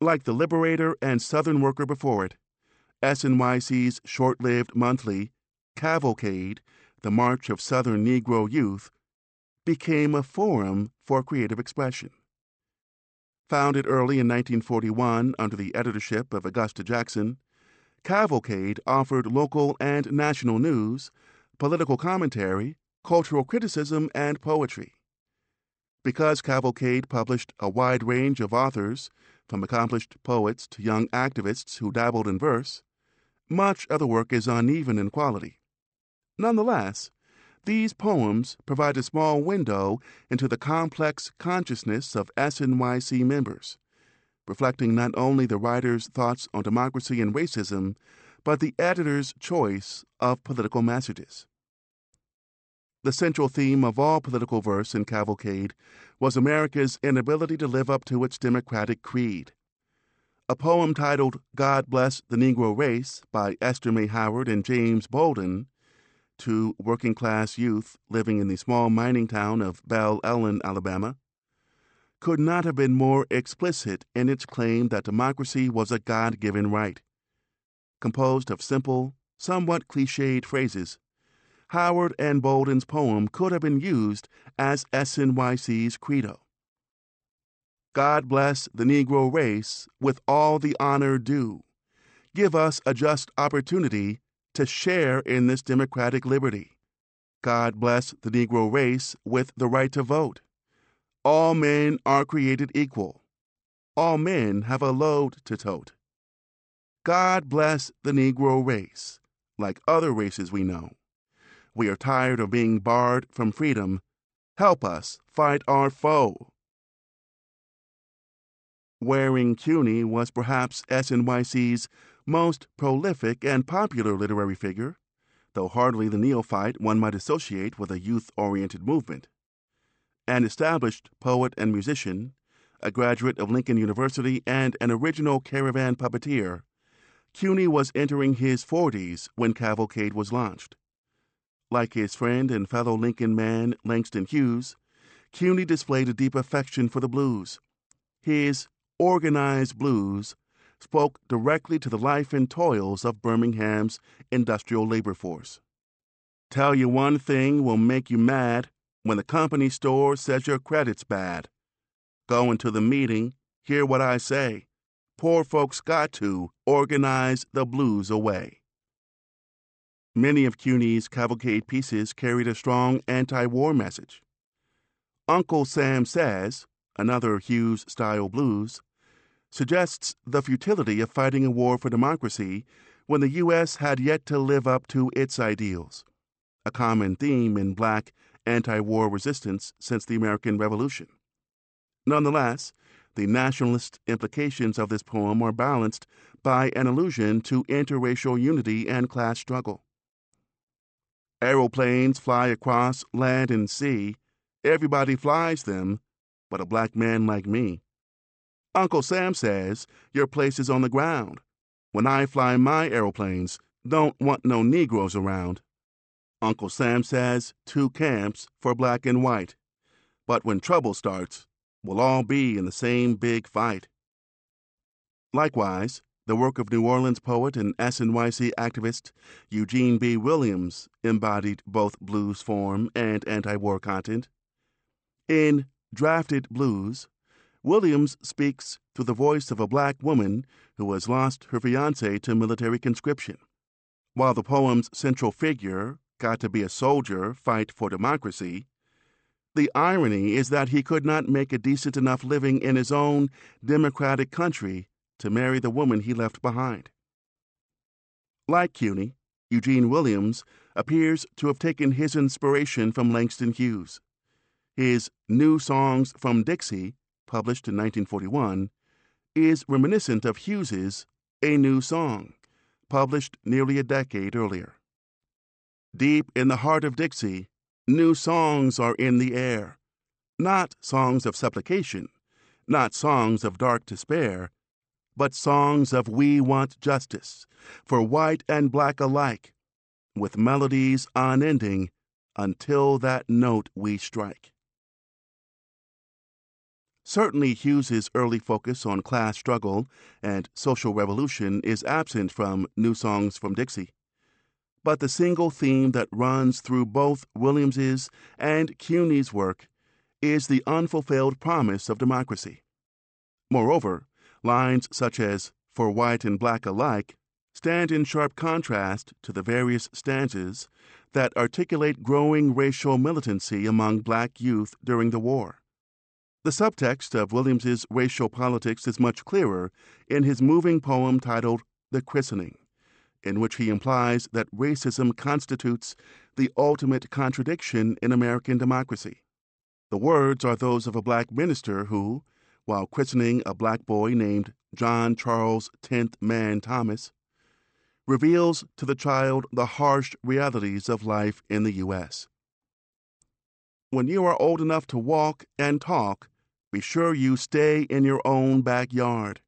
Like the Liberator and Southern Worker before it, SNYC's short lived monthly, Cavalcade, the March of Southern Negro Youth, became a forum for creative expression. Founded early in 1941 under the editorship of Augusta Jackson, Cavalcade offered local and national news, political commentary, cultural criticism, and poetry. Because Cavalcade published a wide range of authors, from accomplished poets to young activists who dabbled in verse, much of the work is uneven in quality. Nonetheless, these poems provide a small window into the complex consciousness of SNYC members, reflecting not only the writer's thoughts on democracy and racism, but the editor's choice of political messages. The central theme of all political verse in Cavalcade was America's inability to live up to its democratic creed. A poem titled God Bless the Negro Race by Esther May Howard and James Bolden to working class youth living in the small mining town of Belle Ellen, Alabama, could not have been more explicit in its claim that democracy was a God given right. Composed of simple, somewhat cliched phrases, Howard and Bolden's poem could have been used as SNYC's credo. God bless the Negro race with all the honor due. Give us a just opportunity to share in this democratic liberty. God bless the Negro race with the right to vote. All men are created equal. All men have a load to tote. God bless the Negro race, like other races we know. We are tired of being barred from freedom. Help us fight our foe. Waring Cuney was perhaps SNYC's most prolific and popular literary figure, though hardly the neophyte one might associate with a youth oriented movement. An established poet and musician, a graduate of Lincoln University, and an original caravan puppeteer, Cuney was entering his 40s when Cavalcade was launched. Like his friend and fellow Lincoln man Langston Hughes, Cuney displayed a deep affection for the blues. His organized blues spoke directly to the life and toils of Birmingham's industrial labor force. Tell you one thing will make you mad when the company store says your credit's bad. Go into the meeting, hear what I say. Poor folks got to organize the blues away. Many of Cuney's cavalcade pieces carried a strong anti war message. Uncle Sam Says, another Hughes style blues, suggests the futility of fighting a war for democracy when the U.S. had yet to live up to its ideals, a common theme in black anti war resistance since the American Revolution. Nonetheless, the nationalist implications of this poem are balanced by an allusion to interracial unity and class struggle. Aeroplanes fly across land and sea. Everybody flies them, but a black man like me. Uncle Sam says your place is on the ground. When I fly my aeroplanes, don't want no Negroes around. Uncle Sam says two camps for black and white. But when trouble starts, we'll all be in the same big fight. Likewise, the work of New Orleans poet and SNYC activist Eugene B. Williams embodied both blues form and anti war content. In Drafted Blues, Williams speaks through the voice of a black woman who has lost her fiance to military conscription. While the poem's central figure, got to be a soldier, fight for democracy, the irony is that he could not make a decent enough living in his own democratic country to marry the woman he left behind. Like Cuney, Eugene Williams appears to have taken his inspiration from Langston Hughes. His New Songs from Dixie published in 1941, is reminiscent of Hughes's A New Song, published nearly a decade earlier. Deep in the heart of Dixie, new songs are in the air, not songs of supplication, not songs of dark despair, but songs of we want justice for white and black alike, with melodies unending until that note we strike. Certainly, Hughes's early focus on class struggle and social revolution is absent from New Songs from Dixie. But the single theme that runs through both Williams's and Cuney's work is the unfulfilled promise of democracy. Moreover, lines such as for white and black alike stand in sharp contrast to the various stanzas that articulate growing racial militancy among black youth during the war. The subtext of Williams's racial politics is much clearer in his moving poem titled The Christening, in which he implies that racism constitutes the ultimate contradiction in American democracy. The words are those of a black minister who, while christening a black boy named John Charles Tenth Man Thomas, reveals to the child the harsh realities of life in the U.S. When you are old enough to walk and talk, be sure you stay in your own backyard.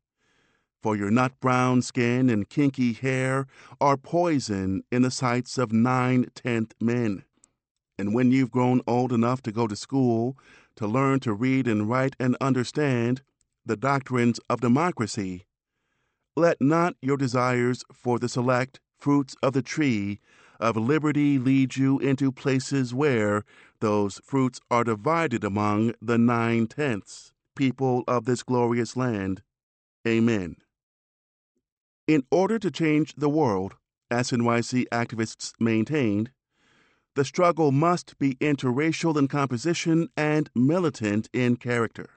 For your nut brown skin and kinky hair are poison in the sights of nine tenth men. And when you've grown old enough to go to school, to learn to read and write and understand the doctrines of democracy, let not your desires for the select fruits of the tree of liberty lead you into places where those fruits are divided among the nine tenths people of this glorious land. Amen. In order to change the world, SNYC activists maintained, the struggle must be interracial in composition and militant in character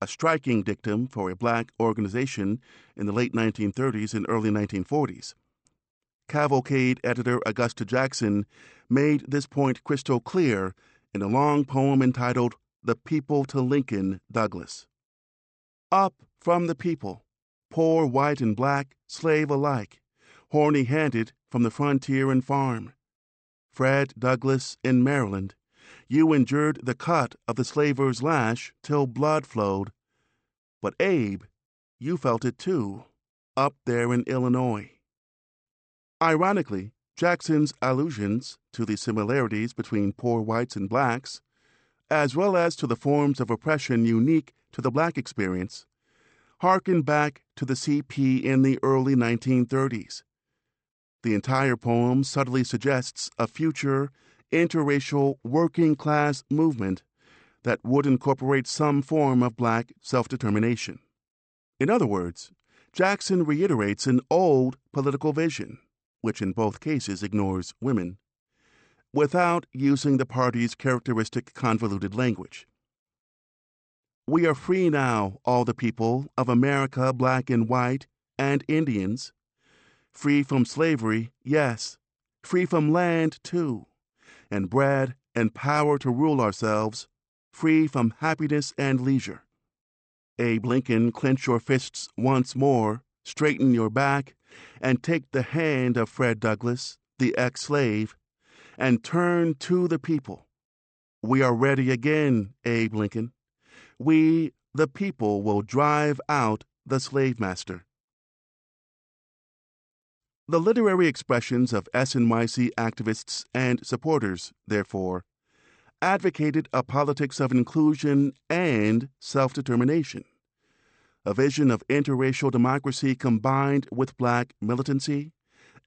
a striking dictum for a black organization in the late 1930s and early 1940s. Cavalcade editor Augusta Jackson made this point crystal clear in a long poem entitled The People to Lincoln Douglass. Up from the people, poor, white, and black, slave alike, horny handed from the frontier and farm. Fred Douglass in Maryland, you endured the cut of the slaver's lash till blood flowed. But Abe, you felt it too, up there in Illinois. Ironically, Jackson's allusions to the similarities between poor whites and blacks, as well as to the forms of oppression unique to the black experience, harken back to the CP in the early 1930s. The entire poem subtly suggests a future interracial working class movement that would incorporate some form of black self determination. In other words, Jackson reiterates an old political vision, which in both cases ignores women, without using the party's characteristic convoluted language. We are free now, all the people of America, black and white, and Indians. Free from slavery, yes, free from land, too and bread and power to rule ourselves, free from happiness and leisure. Abe Lincoln, clench your fists once more, straighten your back, and take the hand of Fred Douglass, the ex slave, and turn to the people. We are ready again, Abe Lincoln. We, the people, will drive out the slave master. The literary expressions of SNYC activists and supporters, therefore, advocated a politics of inclusion and self determination, a vision of interracial democracy combined with black militancy,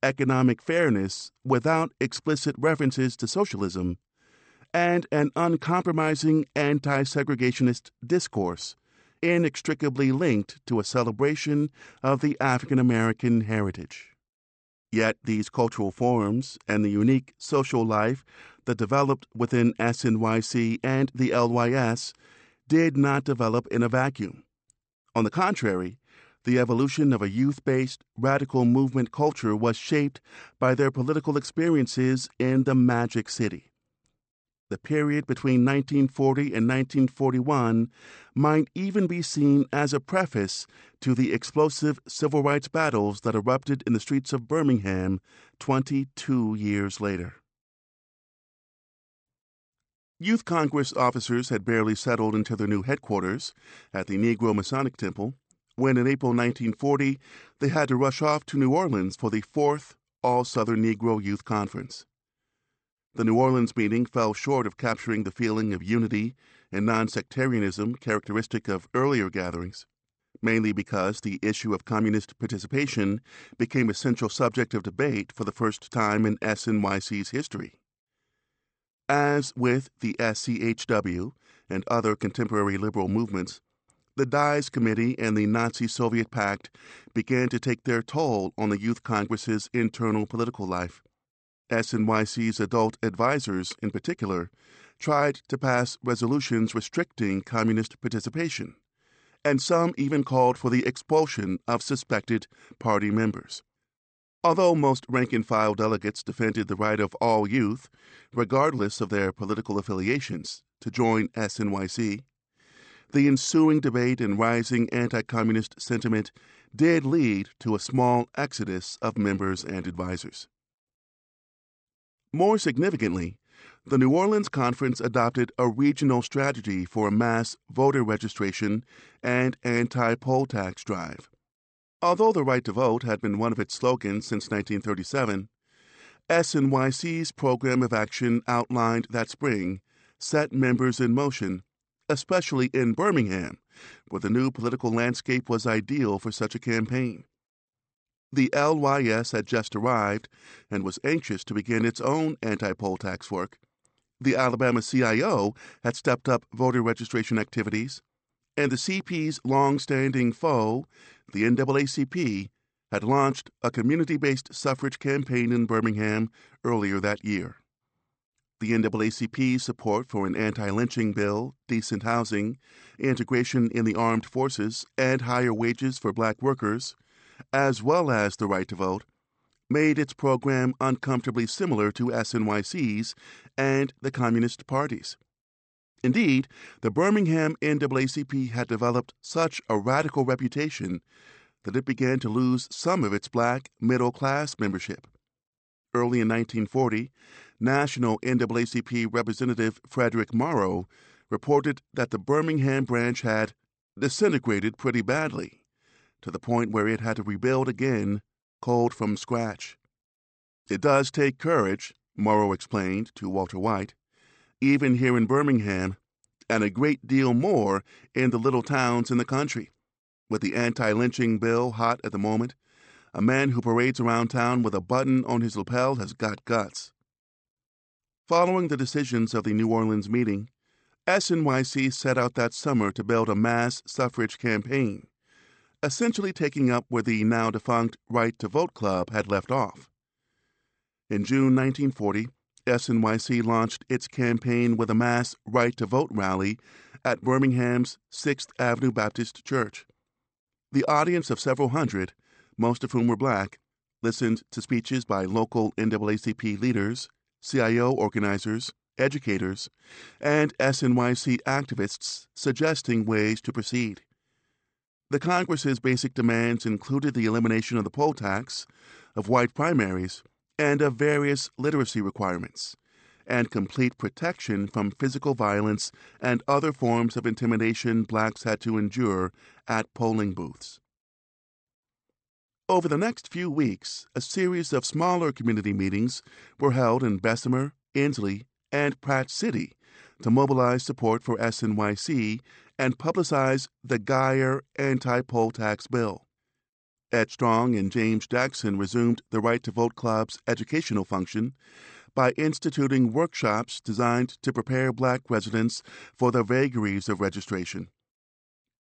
economic fairness without explicit references to socialism, and an uncompromising anti segregationist discourse inextricably linked to a celebration of the African American heritage. Yet these cultural forms and the unique social life that developed within SNYC and the LYS did not develop in a vacuum. On the contrary, the evolution of a youth based radical movement culture was shaped by their political experiences in the Magic City the period between 1940 and 1941 might even be seen as a preface to the explosive civil rights battles that erupted in the streets of Birmingham 22 years later. Youth Congress officers had barely settled into their new headquarters at the Negro Masonic Temple when, in April 1940, they had to rush off to New Orleans for the fourth All Southern Negro Youth Conference. The New Orleans meeting fell short of capturing the feeling of unity and nonsectarianism characteristic of earlier gatherings, mainly because the issue of communist participation became a central subject of debate for the first time in SNYC's history. As with the SCHW and other contemporary liberal movements, the Dies Committee and the Nazi Soviet Pact began to take their toll on the Youth Congress's internal political life. SNYC's adult advisors, in particular, tried to pass resolutions restricting communist participation, and some even called for the expulsion of suspected party members. Although most rank and file delegates defended the right of all youth, regardless of their political affiliations, to join SNYC, the ensuing debate and rising anti communist sentiment did lead to a small exodus of members and advisors. More significantly, the New Orleans Conference adopted a regional strategy for mass voter registration and anti poll tax drive. Although the right to vote had been one of its slogans since 1937, SNYC's program of action outlined that spring set members in motion especially in Birmingham, where the new political landscape was ideal for such a campaign. The LYS had just arrived and was anxious to begin its own anti poll tax work. The Alabama CIO had stepped up voter registration activities, and the CP's long standing foe, the NAACP, had launched a community based suffrage campaign in Birmingham earlier that year the NAACP's support for an anti lynching bill, decent housing, integration in the armed forces, and higher wages for black workers, as well as the right to vote, made its program uncomfortably similar to SNYC's and the Communist Party's. Indeed, the Birmingham NAACP had developed such a radical reputation that it began to lose some of its black middle class membership. Early in 1940, National NAACP Representative Frederick Morrow reported that the Birmingham branch had disintegrated pretty badly, to the point where it had to rebuild again, cold from scratch. It does take courage, Morrow explained to Walter White, even here in Birmingham, and a great deal more in the little towns in the country. With the anti lynching bill hot at the moment, a man who parades around town with a button on his lapel has got guts. Following the decisions of the New Orleans meeting, SNYC set out that summer to build a mass suffrage campaign, essentially taking up where the now defunct Right to Vote Club had left off. In June 1940, SNYC launched its campaign with a mass Right to Vote rally at Birmingham's 6th Avenue Baptist Church. The audience of several hundred, most of whom were black, listened to speeches by local NAACP leaders, CIO organizers, educators, and SNYC activists suggesting ways to proceed. The Congress's basic demands included the elimination of the poll tax, of white primaries, and of various literacy requirements, and complete protection from physical violence and other forms of intimidation blacks had to endure at polling booths. Over the next few weeks, a series of smaller community meetings were held in Bessemer, Ensley, and Pratt City to mobilize support for SNYC and publicize the Geyer anti poll tax bill. Ed Strong and James Jackson resumed the Right to Vote Club's educational function by instituting workshops designed to prepare black residents for the vagaries of registration.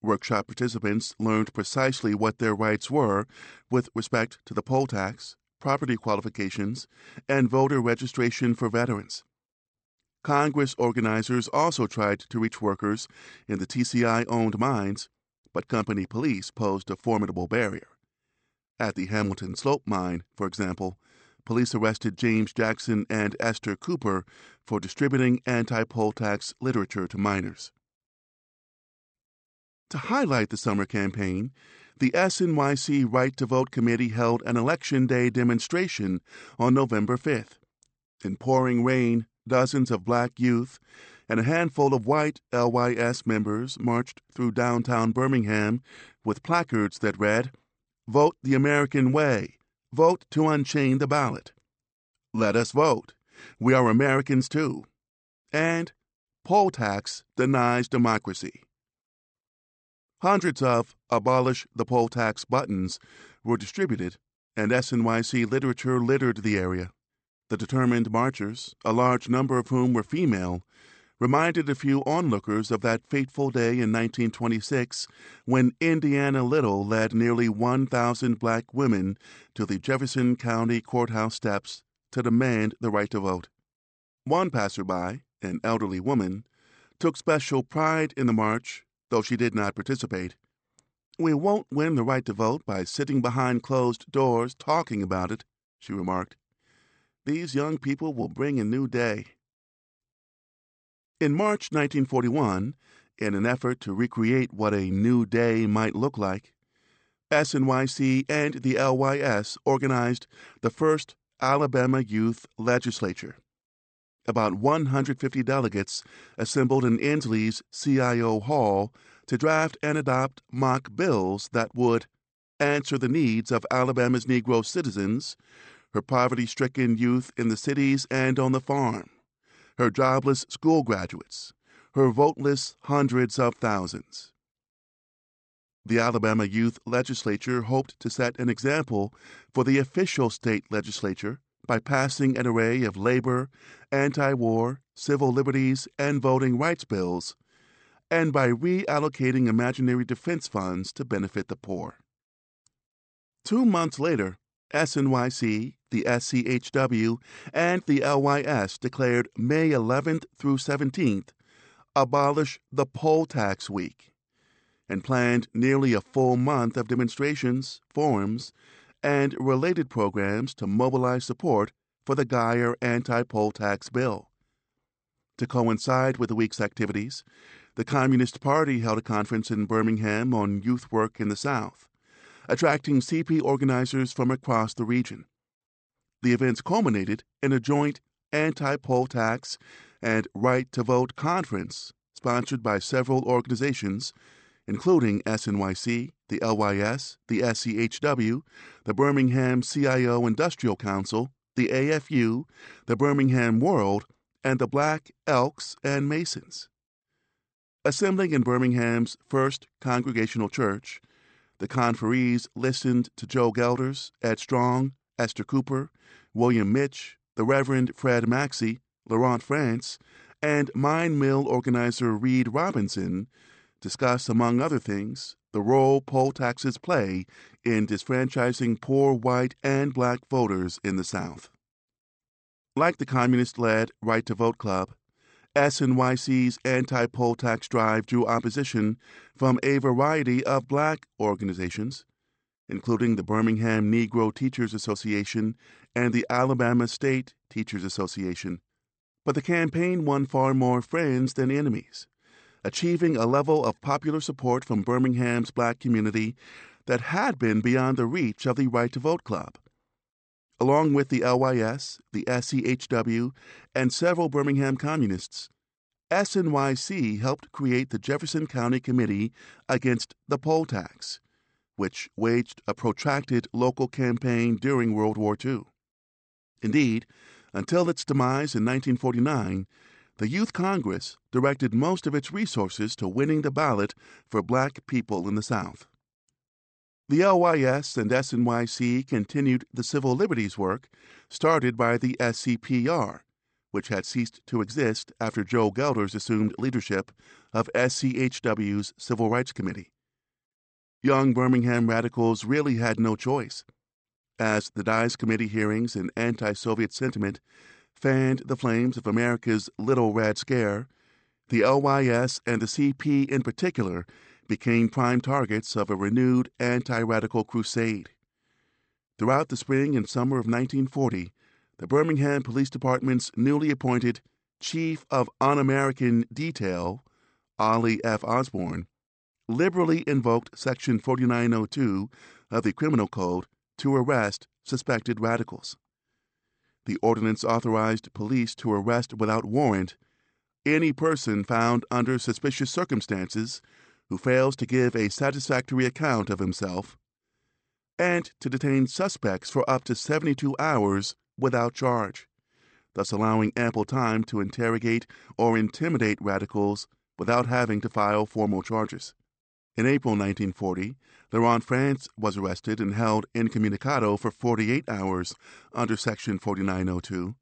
Workshop participants learned precisely what their rights were with respect to the poll tax, property qualifications, and voter registration for veterans. Congress organizers also tried to reach workers in the TCI owned mines, but company police posed a formidable barrier. At the Hamilton Slope mine, for example, police arrested James Jackson and Esther Cooper for distributing anti poll tax literature to miners. To highlight the summer campaign, the SNYC Right to Vote Committee held an Election Day demonstration on November 5th. In pouring rain, dozens of black youth and a handful of white LYS members marched through downtown Birmingham with placards that read, Vote the American Way. Vote to unchain the ballot. Let us vote. We are Americans too. And Poll Tax Denies Democracy. Hundreds of Abolish the Poll Tax buttons were distributed, and SNYC literature littered the area. The determined marchers, a large number of whom were female, reminded a few onlookers of that fateful day in 1926 when Indiana Little led nearly 1,000 black women to the Jefferson County Courthouse steps to demand the right to vote. One passerby, an elderly woman, took special pride in the march, though she did not participate. We won't win the right to vote by sitting behind closed doors talking about it, she remarked. These young people will bring a new day. In March 1941, in an effort to recreate what a new day might look like, SNYC and the LYS organized the first Alabama Youth Legislature. About 150 delegates assembled in Ensley's CIO Hall to draft and adopt mock bills that would answer the needs of Alabama's Negro citizens, her poverty stricken youth in the cities and on the farm her jobless school graduates, her voteless hundreds of thousands. The Alabama Youth Legislature hoped to set an example for the official state legislature by passing an array of labor, anti war, civil liberties, and voting rights bills, and by reallocating imaginary defense funds to benefit the poor. Two months later, SNYC, the SCHW, and the LYS declared May 11th through 17th abolish the poll tax week and planned nearly a full month of demonstrations, forums, and related programs to mobilize support for the Geyer anti poll tax bill. To coincide with the week's activities, the Communist Party held a conference in Birmingham on youth work in the South attracting CP organizers from across the region. The events culminated in a joint anti poll tax and right to vote conference sponsored by several organizations, including SNYC, the LYS, the SCHW, the Birmingham CIO Industrial Council, the AFU, the Birmingham World, and the Black Elks and Masons. Assembling in Birmingham's First Congregational Church, the conferees listened to Joe Gelders, Ed Strong, Esther Cooper, William Mitch, the Reverend Fred Maxey, Laurent Frantz, and Mine Mill organizer Reid Robinson discuss, among other things, the role poll taxes play in disfranchising poor white and black voters in the South. Like the communist led Right to Vote Club, SNYC's anti poll tax drive drew opposition from a variety of black organizations, including the Birmingham Negro Teachers Association and the Alabama State Teachers Association. But the campaign won far more friends than enemies, achieving a level of popular support from Birmingham's black community that had been beyond the reach of the Right to Vote Club along with the LYS, the SCHW, and several Birmingham communists. SNYC helped create the Jefferson County Committee Against the Poll Tax, which waged a protracted local campaign during World War II. Indeed, until its demise in 1949, the Youth Congress directed most of its resources to winning the ballot for black people in the South. The LYS and SNYC continued the civil liberties work started by the SCPR, which had ceased to exist after Joe Gelders assumed leadership of SCHW's Civil Rights Committee. Young Birmingham radicals really had no choice, as the Dies Committee hearings and anti Soviet sentiment fanned the flames of America's Little Red Scare. The LYS and the CP in particular became prime targets of a renewed anti radical crusade. Throughout the spring and summer of 1940, the Birmingham Police Department's newly appointed Chief of Un American Detail, Ollie F. Osborne, liberally invoked Section 4902 of the Criminal Code to arrest suspected radicals. The ordinance authorized police to arrest without warrant any person found under suspicious circumstances who fails to give a satisfactory account of himself, and to detain suspects for up to 72 hours without charge, thus allowing ample time to interrogate or intimidate radicals without having to file formal charges. In April 1940, Laurent Frantz was arrested and held incommunicado for 48 hours under Section 4902.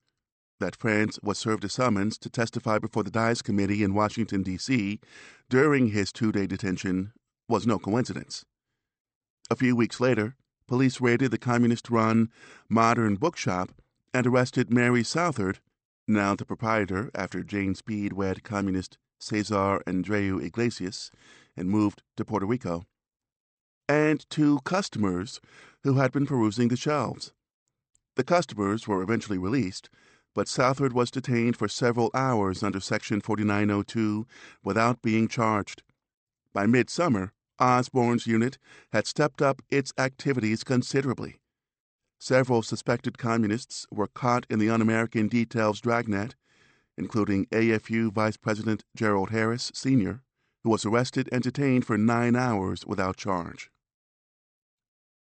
That Frantz was served a summons to testify before the Dies Committee in Washington, D.C. during his two day detention was no coincidence. A few weeks later, police raided the communist run Modern Bookshop and arrested Mary Southard, now the proprietor after Jane Speed wed communist Cesar Andreu Iglesias and moved to Puerto Rico, and two customers who had been perusing the shelves. The customers were eventually released, but Southard was detained for several hours under Section 4902 without being charged. By midsummer, Osborne's unit had stepped up its activities considerably. Several suspected communists were caught in the Un American Details dragnet, including AFU Vice President Gerald Harris, Sr., who was arrested and detained for nine hours without charge.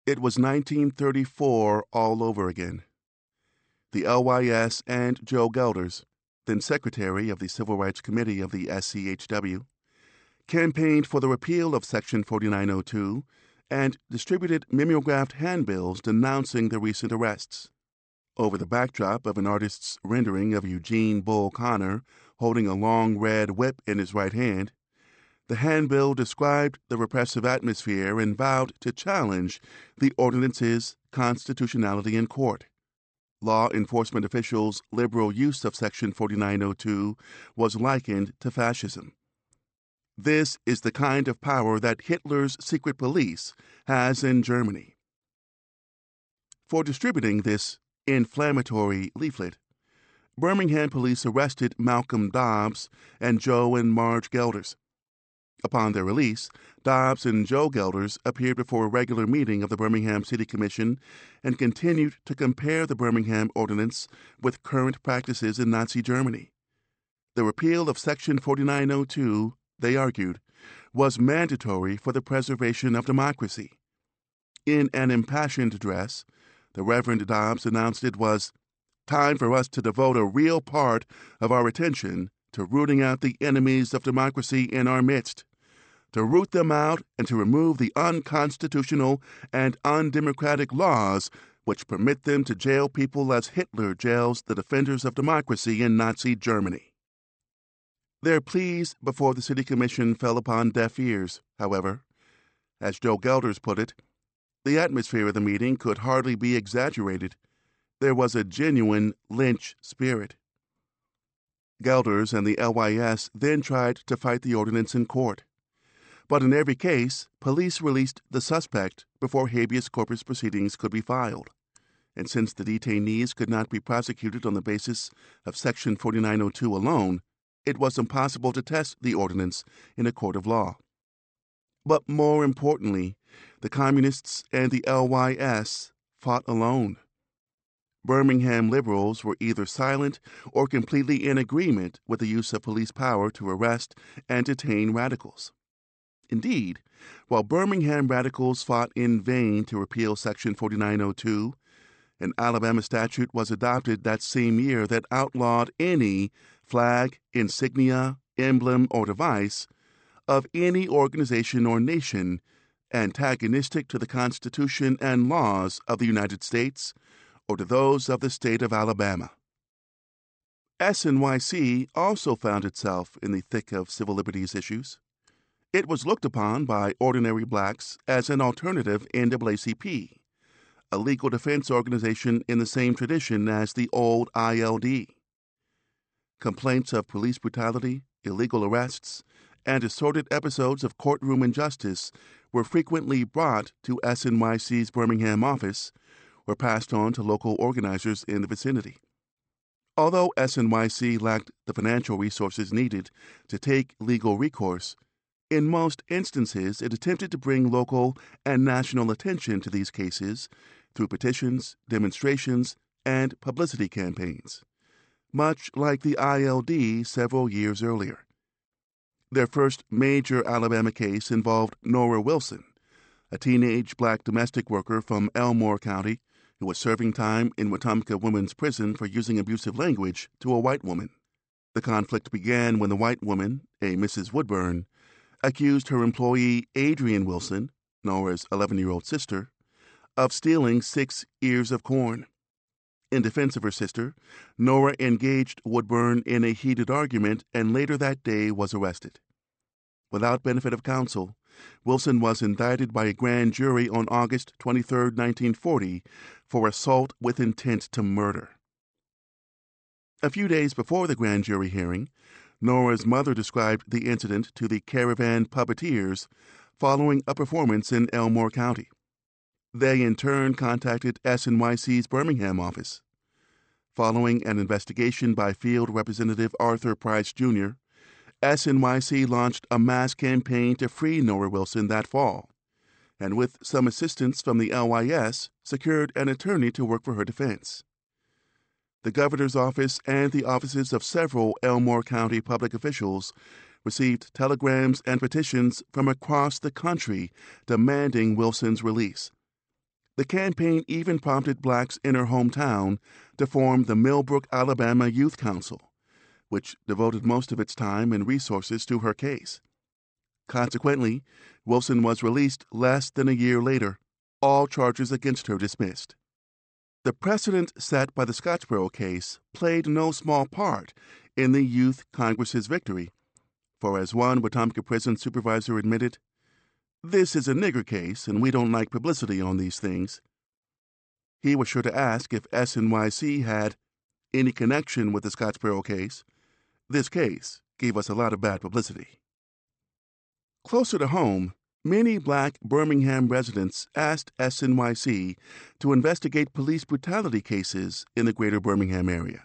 It was 1934 all over again. The LYS and Joe Gelders, then Secretary of the Civil Rights Committee of the SCHW, campaigned for the repeal of Section 4902 and distributed mimeographed handbills denouncing the recent arrests. Over the backdrop of an artist's rendering of Eugene Bull Connor holding a long red whip in his right hand, the handbill described the repressive atmosphere and vowed to challenge the ordinance's constitutionality in court. Law enforcement officials' liberal use of Section 4902 was likened to fascism. This is the kind of power that Hitler's secret police has in Germany. For distributing this inflammatory leaflet, Birmingham police arrested Malcolm Dobbs and Joe and Marge Gelders. Upon their release, Dobbs and Joe Gelders appeared before a regular meeting of the Birmingham City Commission and continued to compare the Birmingham Ordinance with current practices in Nazi Germany. The repeal of Section 4902, they argued, was mandatory for the preservation of democracy. In an impassioned address, the Reverend Dobbs announced it was time for us to devote a real part of our attention to rooting out the enemies of democracy in our midst to root them out and to remove the unconstitutional and undemocratic laws which permit them to jail people as Hitler jails the defenders of democracy in Nazi Germany. Their pleas before the City Commission fell upon deaf ears, however. As Joe Gelders put it, the atmosphere of the meeting could hardly be exaggerated. There was a genuine lynch spirit. Gelders and the LYS then tried to fight the ordinance in court. But in every case, police released the suspect before habeas corpus proceedings could be filed. And since the detainees could not be prosecuted on the basis of Section 4902 alone, it was impossible to test the ordinance in a court of law. But more importantly, the Communists and the LYS fought alone. Birmingham liberals were either silent or completely in agreement with the use of police power to arrest and detain radicals. Indeed, while Birmingham radicals fought in vain to repeal Section 4902, an Alabama statute was adopted that same year that outlawed any flag, insignia, emblem, or device of any organization or nation antagonistic to the Constitution and laws of the United States or to those of the state of Alabama. SNYC also found itself in the thick of civil liberties issues. It was looked upon by ordinary blacks as an alternative NAACP, a legal defense organization in the same tradition as the old ILD. Complaints of police brutality, illegal arrests, and assorted episodes of courtroom injustice were frequently brought to SNYC's Birmingham office or passed on to local organizers in the vicinity. Although SNYC lacked the financial resources needed to take legal recourse, in most instances, it attempted to bring local and national attention to these cases through petitions, demonstrations, and publicity campaigns, much like the ILD several years earlier. Their first major Alabama case involved Nora Wilson, a teenage black domestic worker from Elmore County who was serving time in Wetumpka Women's Prison for using abusive language to a white woman. The conflict began when the white woman, a Mrs. Woodburn, accused her employee Adrian Wilson, Nora's 11 year old sister, of stealing six ears of corn. In defense of her sister, Nora engaged Woodburn in a heated argument and later that day was arrested. Without benefit of counsel, Wilson was indicted by a grand jury on August 23, 1940, for assault with intent to murder. A few days before the grand jury hearing, Nora's mother described the incident to the Caravan Puppeteers following a performance in Elmore County. They in turn contacted SNYC's Birmingham office. Following an investigation by Field Representative Arthur Price Jr., SNYC launched a mass campaign to free Nora Wilson that fall, and with some assistance from the LYS, secured an attorney to work for her defense. The governor's office and the offices of several Elmore County public officials received telegrams and petitions from across the country demanding Wilson's release. The campaign even prompted blacks in her hometown to form the Millbrook, Alabama Youth Council, which devoted most of its time and resources to her case. Consequently, Wilson was released less than a year later, all charges against her dismissed. The precedent set by the Scottsboro case played no small part in the Youth Congress's victory, for as one Wetumpka prison supervisor admitted, this is a nigger case, and we don't like publicity on these things. He was sure to ask if SNYC had any connection with the Scottsboro case. This case gave us a lot of bad publicity. Closer to home, many black Birmingham residents asked SNYC to investigate police brutality cases in the greater Birmingham area,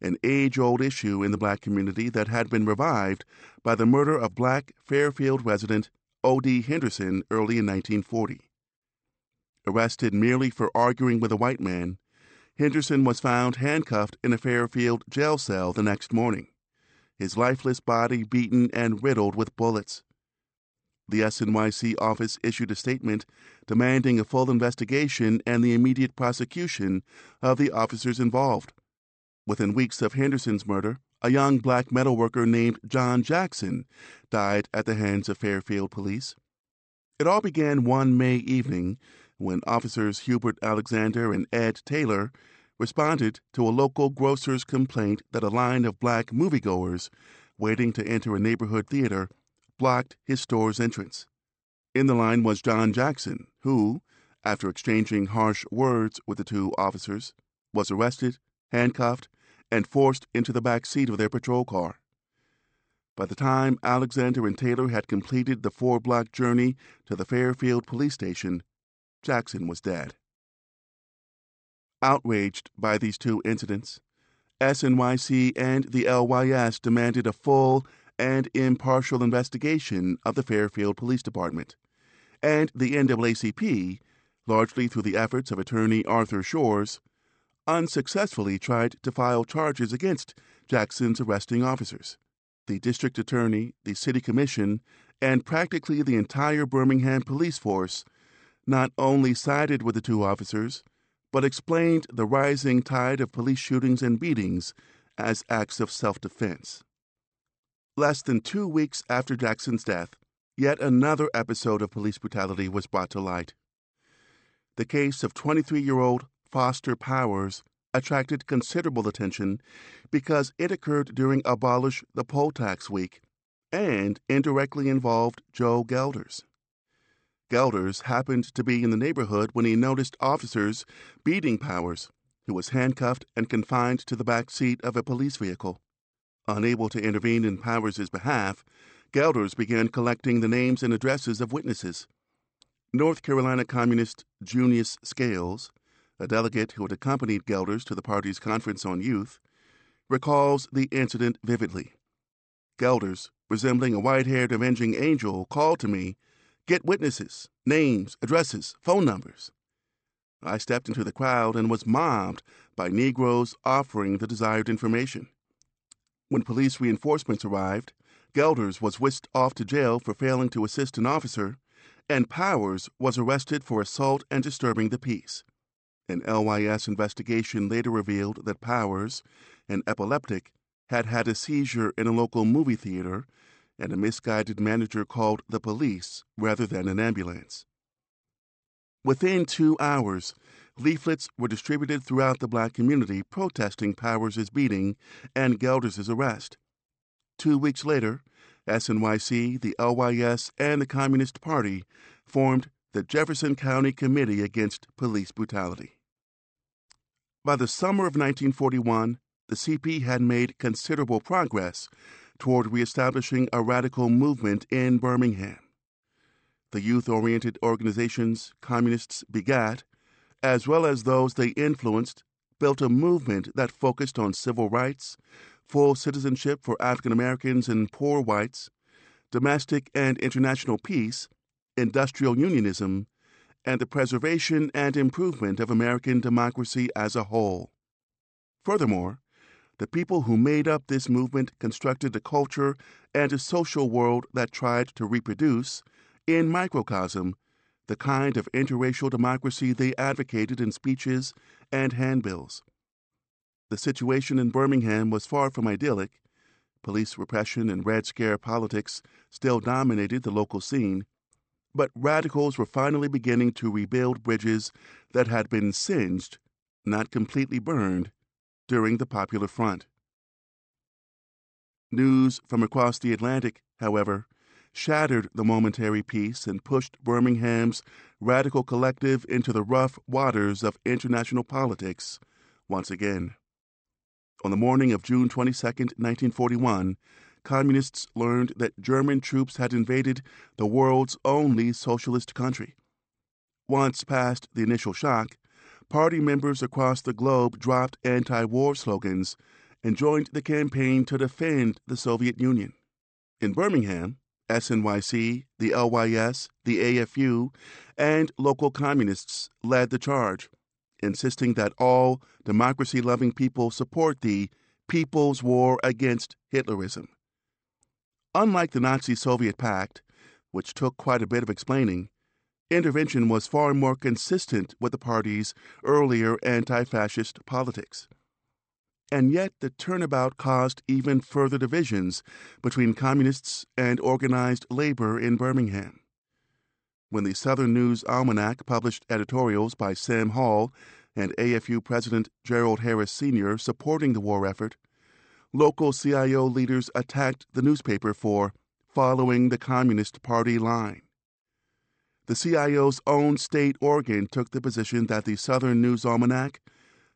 an age old issue in the black community that had been revived by the murder of black Fairfield resident O.D. Henderson early in 1940. Arrested merely for arguing with a white man, Henderson was found handcuffed in a Fairfield jail cell the next morning, his lifeless body beaten and riddled with bullets. The SNYC office issued a statement demanding a full investigation and the immediate prosecution of the officers involved. Within weeks of Henderson's murder, a young black metal worker named John Jackson died at the hands of Fairfield police. It all began one May evening when officers Hubert Alexander and Ed Taylor responded to a local grocer's complaint that a line of black moviegoers waiting to enter a neighborhood theater blocked his store's entrance. In the line was John Jackson, who, after exchanging harsh words with the two officers, was arrested, handcuffed, and forced into the back seat of their patrol car. By the time Alexander and Taylor had completed the four block journey to the Fairfield police station, Jackson was dead. Outraged by these two incidents, SNYC and the LYS demanded a full and impartial investigation of the Fairfield Police Department, and the NAACP, largely through the efforts of attorney Arthur Shores, unsuccessfully tried to file charges against Jackson's arresting officers. The district attorney, the city commission, and practically the entire Birmingham police force not only sided with the two officers, but explained the rising tide of police shootings and beatings as acts of self defense. Less than two weeks after Jackson's death, yet another episode of police brutality was brought to light. The case of 23 year old Foster Powers attracted considerable attention because it occurred during Abolish the Poll Tax Week and indirectly involved Joe Gelders. Gelders happened to be in the neighborhood when he noticed officers beating Powers, who was handcuffed and confined to the back seat of a police vehicle. Unable to intervene in Powers' behalf, Gelders began collecting the names and addresses of witnesses. North Carolina Communist Junius Scales, a delegate who had accompanied Gelders to the party's conference on youth, recalls the incident vividly. Gelders, resembling a white haired avenging angel, called to me, Get witnesses, names, addresses, phone numbers. I stepped into the crowd and was mobbed by Negroes offering the desired information. When police reinforcements arrived, Gelders was whisked off to jail for failing to assist an officer, and Powers was arrested for assault and disturbing the peace. An LYS investigation later revealed that Powers, an epileptic, had had a seizure in a local movie theater, and a misguided manager called the police rather than an ambulance. Within two hours, leaflets were distributed throughout the black community protesting Powers' beating and Gelders' arrest. Two weeks later, SNYC, the LYS, and the Communist Party formed the Jefferson County Committee Against Police Brutality. By the summer of 1941, the CP had made considerable progress toward reestablishing a radical movement in Birmingham. The youth oriented organizations communists begat, as well as those they influenced, built a movement that focused on civil rights, full citizenship for African Americans and poor whites, domestic and international peace, industrial unionism, and the preservation and improvement of American democracy as a whole. Furthermore, the people who made up this movement constructed a culture and a social world that tried to reproduce, in microcosm, the kind of interracial democracy they advocated in speeches and handbills. The situation in Birmingham was far from idyllic. Police repression and Red Scare politics still dominated the local scene, but radicals were finally beginning to rebuild bridges that had been singed, not completely burned, during the Popular Front. News from across the Atlantic, however, shattered the momentary peace and pushed Birmingham's radical collective into the rough waters of international politics once again. On the morning of June 22, 1941, communists learned that German troops had invaded the world's only socialist country. Once past the initial shock, party members across the globe dropped anti war slogans and joined the campaign to defend the Soviet Union. In Birmingham, SNYC, the LYS, the AFU, and local communists led the charge insisting that all democracy loving people support the People's War Against Hitlerism. Unlike the Nazi Soviet Pact, which took quite a bit of explaining, intervention was far more consistent with the party's earlier anti fascist politics. And yet, the turnabout caused even further divisions between communists and organized labor in Birmingham when the Southern News Almanac published editorials by Sam Hall and AFU President Gerald Harris Sr. supporting the war effort, local CIO leaders attacked the newspaper for following the Communist Party line. The CIO's own state organ took the position that the Southern News Almanac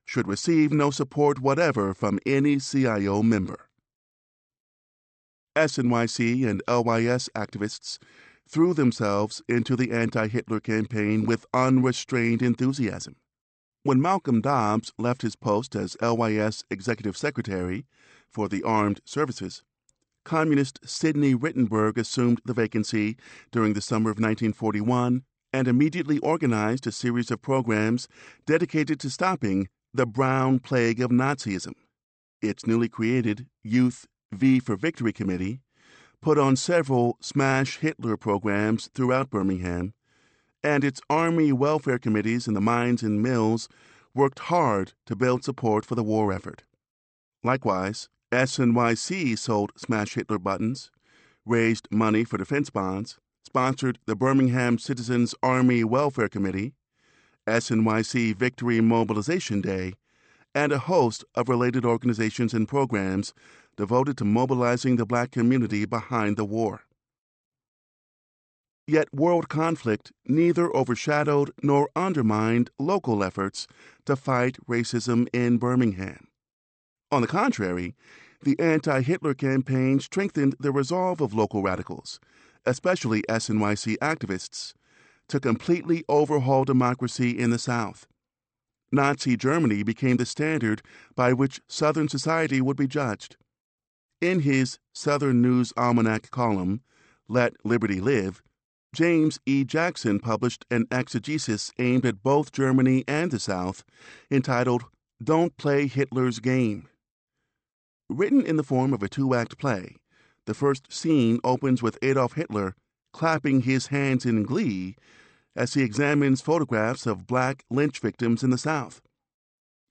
should receive no support whatever from any CIO member. SNYC and LYS activists threw themselves into the anti Hitler campaign with unrestrained enthusiasm. When Malcolm Dobbs left his post as LYS Executive Secretary for the Armed Services, Communist Sidney Rittenberg assumed the vacancy during the summer of 1941 and immediately organized a series of programs dedicated to stopping the brown plague of Nazism. Its newly created Youth V for Victory Committee put on several Smash Hitler programs throughout Birmingham, and its Army welfare committees in the mines and mills worked hard to build support for the war effort. Likewise, SNYC sold Smash Hitler buttons, raised money for defense bonds, sponsored the Birmingham Citizens Army Welfare Committee, SNYC Victory Mobilization Day, and a host of related organizations and programs devoted to mobilizing the black community behind the war. Yet world conflict neither overshadowed nor undermined local efforts to fight racism in Birmingham. On the contrary, the anti Hitler campaign strengthened the resolve of local radicals, especially SNYC activists, to completely overhaul democracy in the South. Nazi Germany became the standard by which Southern society would be judged. In his Southern News Almanac column, Let Liberty Live, James E. Jackson published an exegesis aimed at both Germany and the South entitled Don't Play Hitler's Game. Written in the form of a two act play, the first scene opens with Adolf Hitler clapping his hands in glee as he examines photographs of black lynch victims in the South.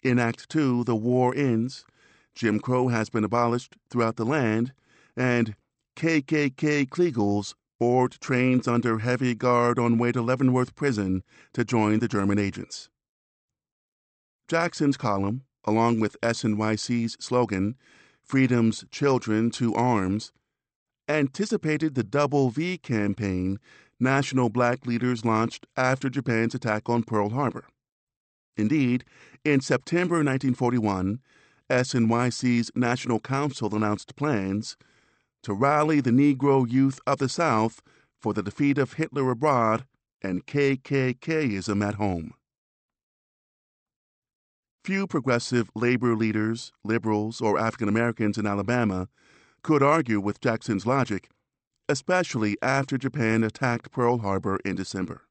In Act Two, the war ends, Jim Crow has been abolished throughout the land, and KKK Kleagles board trains under heavy guard on way to Leavenworth Prison to join the German agents. Jackson's column, along with SNYC's slogan, Freedom's Children to Arms, anticipated the Double V campaign national black leaders launched after Japan's attack on Pearl Harbor. Indeed, in September 1941, SNYC's National Council announced plans to rally the Negro youth of the South for the defeat of Hitler abroad and KKKism at home. Few progressive labor leaders, liberals, or African Americans in Alabama could argue with Jackson's logic, especially after Japan attacked Pearl Harbor in December.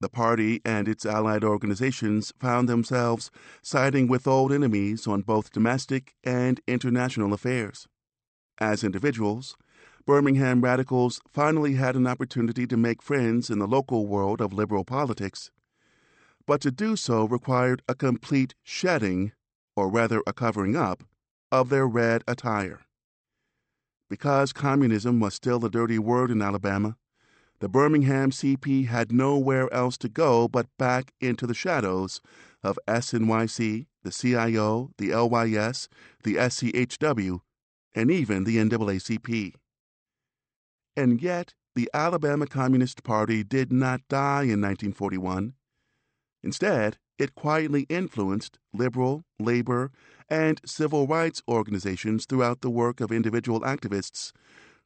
The party and its allied organizations found themselves siding with old enemies on both domestic and international affairs. As individuals, Birmingham radicals finally had an opportunity to make friends in the local world of liberal politics but to do so required a complete shedding, or rather a covering up, of their red attire. Because communism was still a dirty word in Alabama, the Birmingham CP had nowhere else to go but back into the shadows of SNYC, the CIO, the LYS, the SCHW, and even the NAACP. And yet, the Alabama Communist Party did not die in 1941. Instead, it quietly influenced liberal, labor, and civil rights organizations throughout the work of individual activists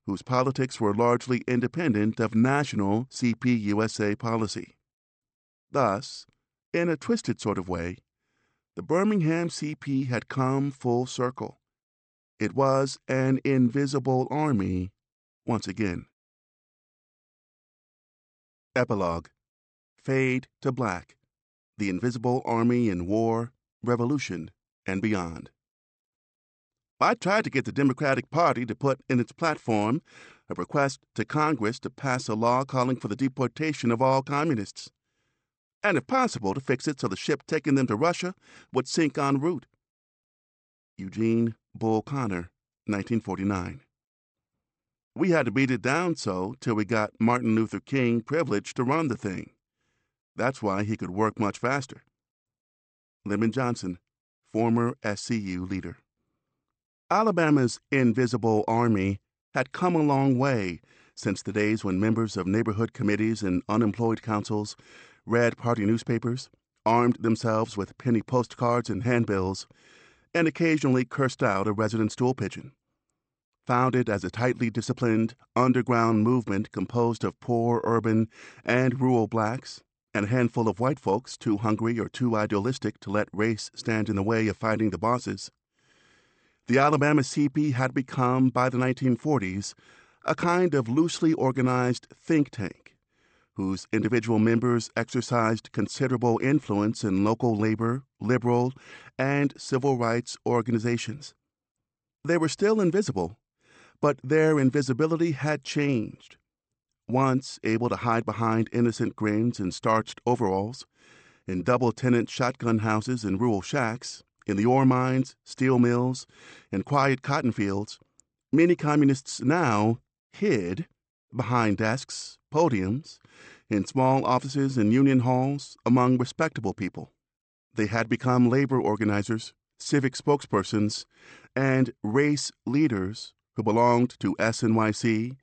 whose politics were largely independent of national CPUSA policy. Thus, in a twisted sort of way, the Birmingham CP had come full circle. It was an invisible army once again. Epilogue Fade to Black the Invisible Army in War, Revolution, and Beyond. I tried to get the Democratic Party to put in its platform a request to Congress to pass a law calling for the deportation of all communists, and if possible, to fix it so the ship taking them to Russia would sink en route. Eugene Bull Connor, 1949. We had to beat it down so till we got Martin Luther King privileged to run the thing. That's why he could work much faster. Lemon Johnson, former SCU leader. Alabama's invisible army had come a long way since the days when members of neighborhood committees and unemployed councils read party newspapers, armed themselves with penny postcards and handbills, and occasionally cursed out a resident stool pigeon. Founded as a tightly disciplined underground movement composed of poor urban and rural blacks, and a handful of white folks too hungry or too idealistic to let race stand in the way of fighting the bosses. The Alabama CP had become, by the 1940s, a kind of loosely organized think tank whose individual members exercised considerable influence in local labor, liberal, and civil rights organizations. They were still invisible, but their invisibility had changed once able to hide behind innocent grins and starched overalls, in double tenant shotgun houses and rural shacks, in the ore mines, steel mills, and quiet cotton fields, many communists now hid behind desks, podiums, in small offices and union halls among respectable people. They had become labor organizers, civic spokespersons, and race leaders who belonged to SNYC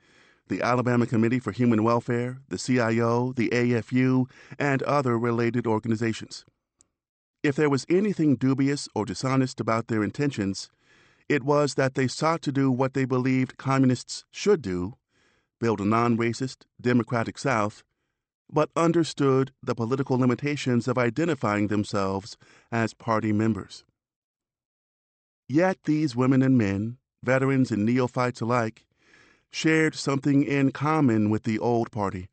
the Alabama Committee for Human Welfare, the CIO, the AFU, and other related organizations. If there was anything dubious or dishonest about their intentions, it was that they sought to do what they believed communists should do build a non racist, democratic South, but understood the political limitations of identifying themselves as party members. Yet these women and men, veterans and neophytes alike, shared something in common with the old party.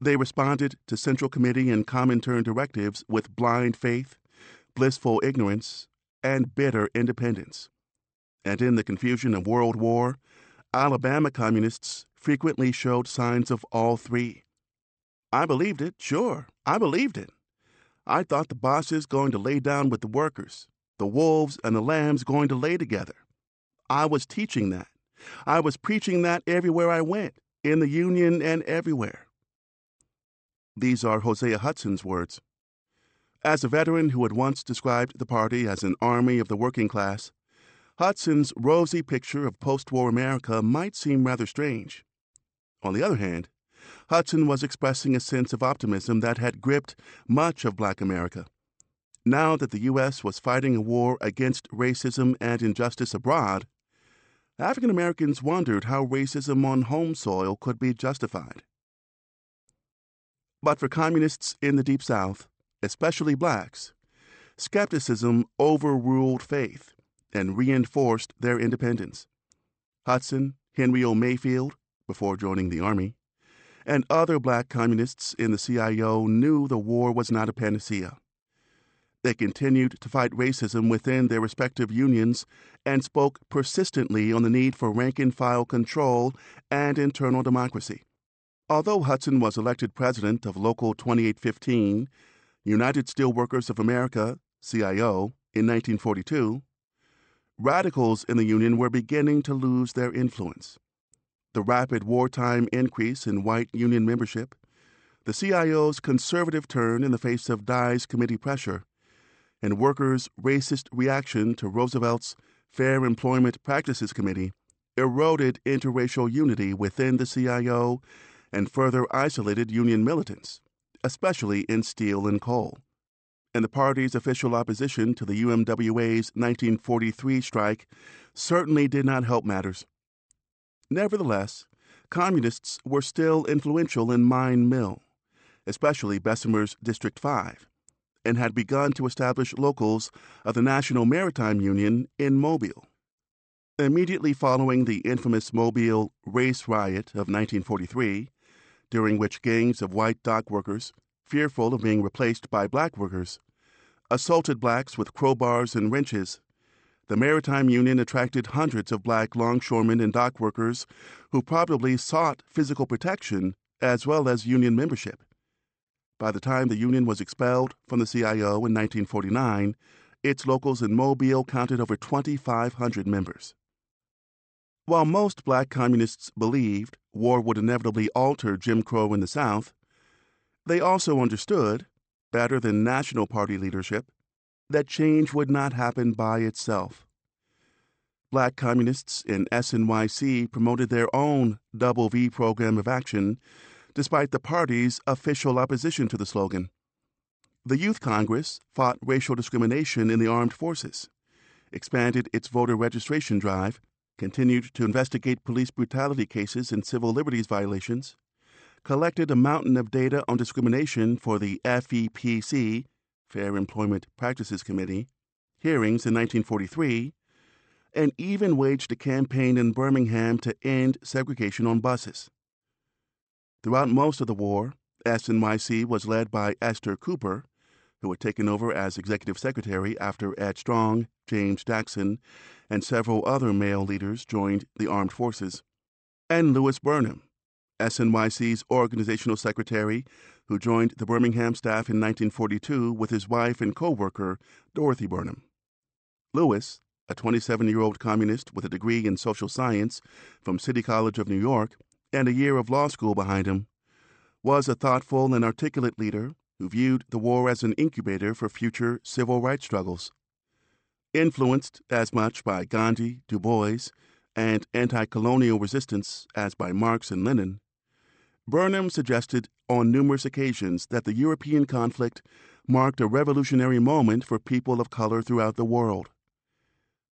They responded to Central Committee and Comintern directives with blind faith, blissful ignorance, and bitter independence. And in the confusion of World War, Alabama communists frequently showed signs of all three. I believed it, sure, I believed it. I thought the bosses going to lay down with the workers, the wolves and the lambs going to lay together. I was teaching that. I was preaching that everywhere I went, in the Union and everywhere. These are Hosea Hudson's words. As a veteran who had once described the party as an army of the working class, Hudson's rosy picture of post war America might seem rather strange. On the other hand, Hudson was expressing a sense of optimism that had gripped much of black America. Now that the U.S. was fighting a war against racism and injustice abroad, African Americans wondered how racism on home soil could be justified. But for communists in the Deep South, especially blacks, skepticism overruled faith and reinforced their independence. Hudson, Henry O. Mayfield, before joining the Army, and other black communists in the CIO knew the war was not a panacea. They continued to fight racism within their respective unions and spoke persistently on the need for rank and file control and internal democracy. Although Hudson was elected president of Local 2815, United Steelworkers of America, CIO, in 1942, radicals in the Union were beginning to lose their influence. The rapid wartime increase in white Union membership, the CIO's conservative turn in the face of Dies committee pressure, and workers' racist reaction to Roosevelt's Fair Employment Practices Committee eroded interracial unity within the CIO and further isolated Union militants, especially in steel and coal. And the party's official opposition to the UMWA's 1943 strike certainly did not help matters. Nevertheless, communists were still influential in Mine Mill, especially Bessemer's District 5, and had begun to establish locals of the National Maritime Union in Mobile. Immediately following the infamous Mobile race riot of 1943, during which gangs of white dock workers, fearful of being replaced by black workers, assaulted blacks with crowbars and wrenches. The Maritime Union attracted hundreds of black longshoremen and dock workers who probably sought physical protection as well as union membership. By the time the union was expelled from the CIO in 1949, its locals in Mobile counted over 2,500 members. While most black communists believed war would inevitably alter Jim Crow in the South, they also understood, better than National Party leadership, that change would not happen by itself. Black communists in SNYC promoted their own Double V program of action despite the party's official opposition to the slogan. The Youth Congress fought racial discrimination in the armed forces, expanded its voter registration drive, continued to investigate police brutality cases and civil liberties violations, collected a mountain of data on discrimination for the FEPC, Fair Employment Practices Committee, hearings in 1943, and even waged a campaign in Birmingham to end segregation on buses. Throughout most of the war, SNYC was led by Esther Cooper, who had taken over as executive secretary after Ed Strong, James Jackson, and several other male leaders joined the armed forces, and Louis Burnham, SNYC's organizational secretary, who joined the Birmingham staff in 1942 with his wife and co worker, Dorothy Burnham. Louis, a 27 year old communist with a degree in social science from City College of New York and a year of law school behind him, was a thoughtful and articulate leader who viewed the war as an incubator for future civil rights struggles. Influenced as much by Gandhi, Du Bois, and anti colonial resistance as by Marx and Lenin, Burnham suggested on numerous occasions that the European conflict marked a revolutionary moment for people of color throughout the world.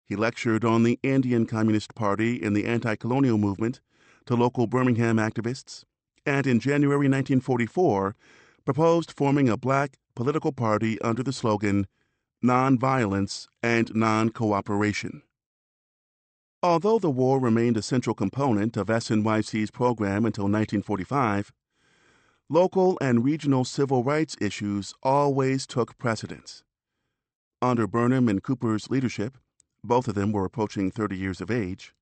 He lectured on the Indian Communist Party and the anti colonial movement to local Birmingham activists, and in January 1944 proposed forming a black political party under the slogan Nonviolence and Non Cooperation. Although the war remained a central component of SNYC's program until 1945, local and regional civil rights issues always took precedence. Under Burnham and Cooper's leadership, both of them were approaching 30 years of age,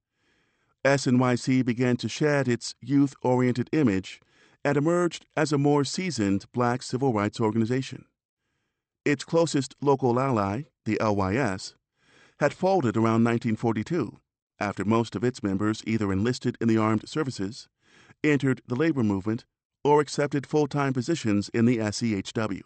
SNYC began to shed its youth oriented image and emerged as a more seasoned black civil rights organization. Its closest local ally, the LYS, had folded around 1942 after most of its members either enlisted in the armed services, entered the labor movement, or accepted full time positions in the SCHW.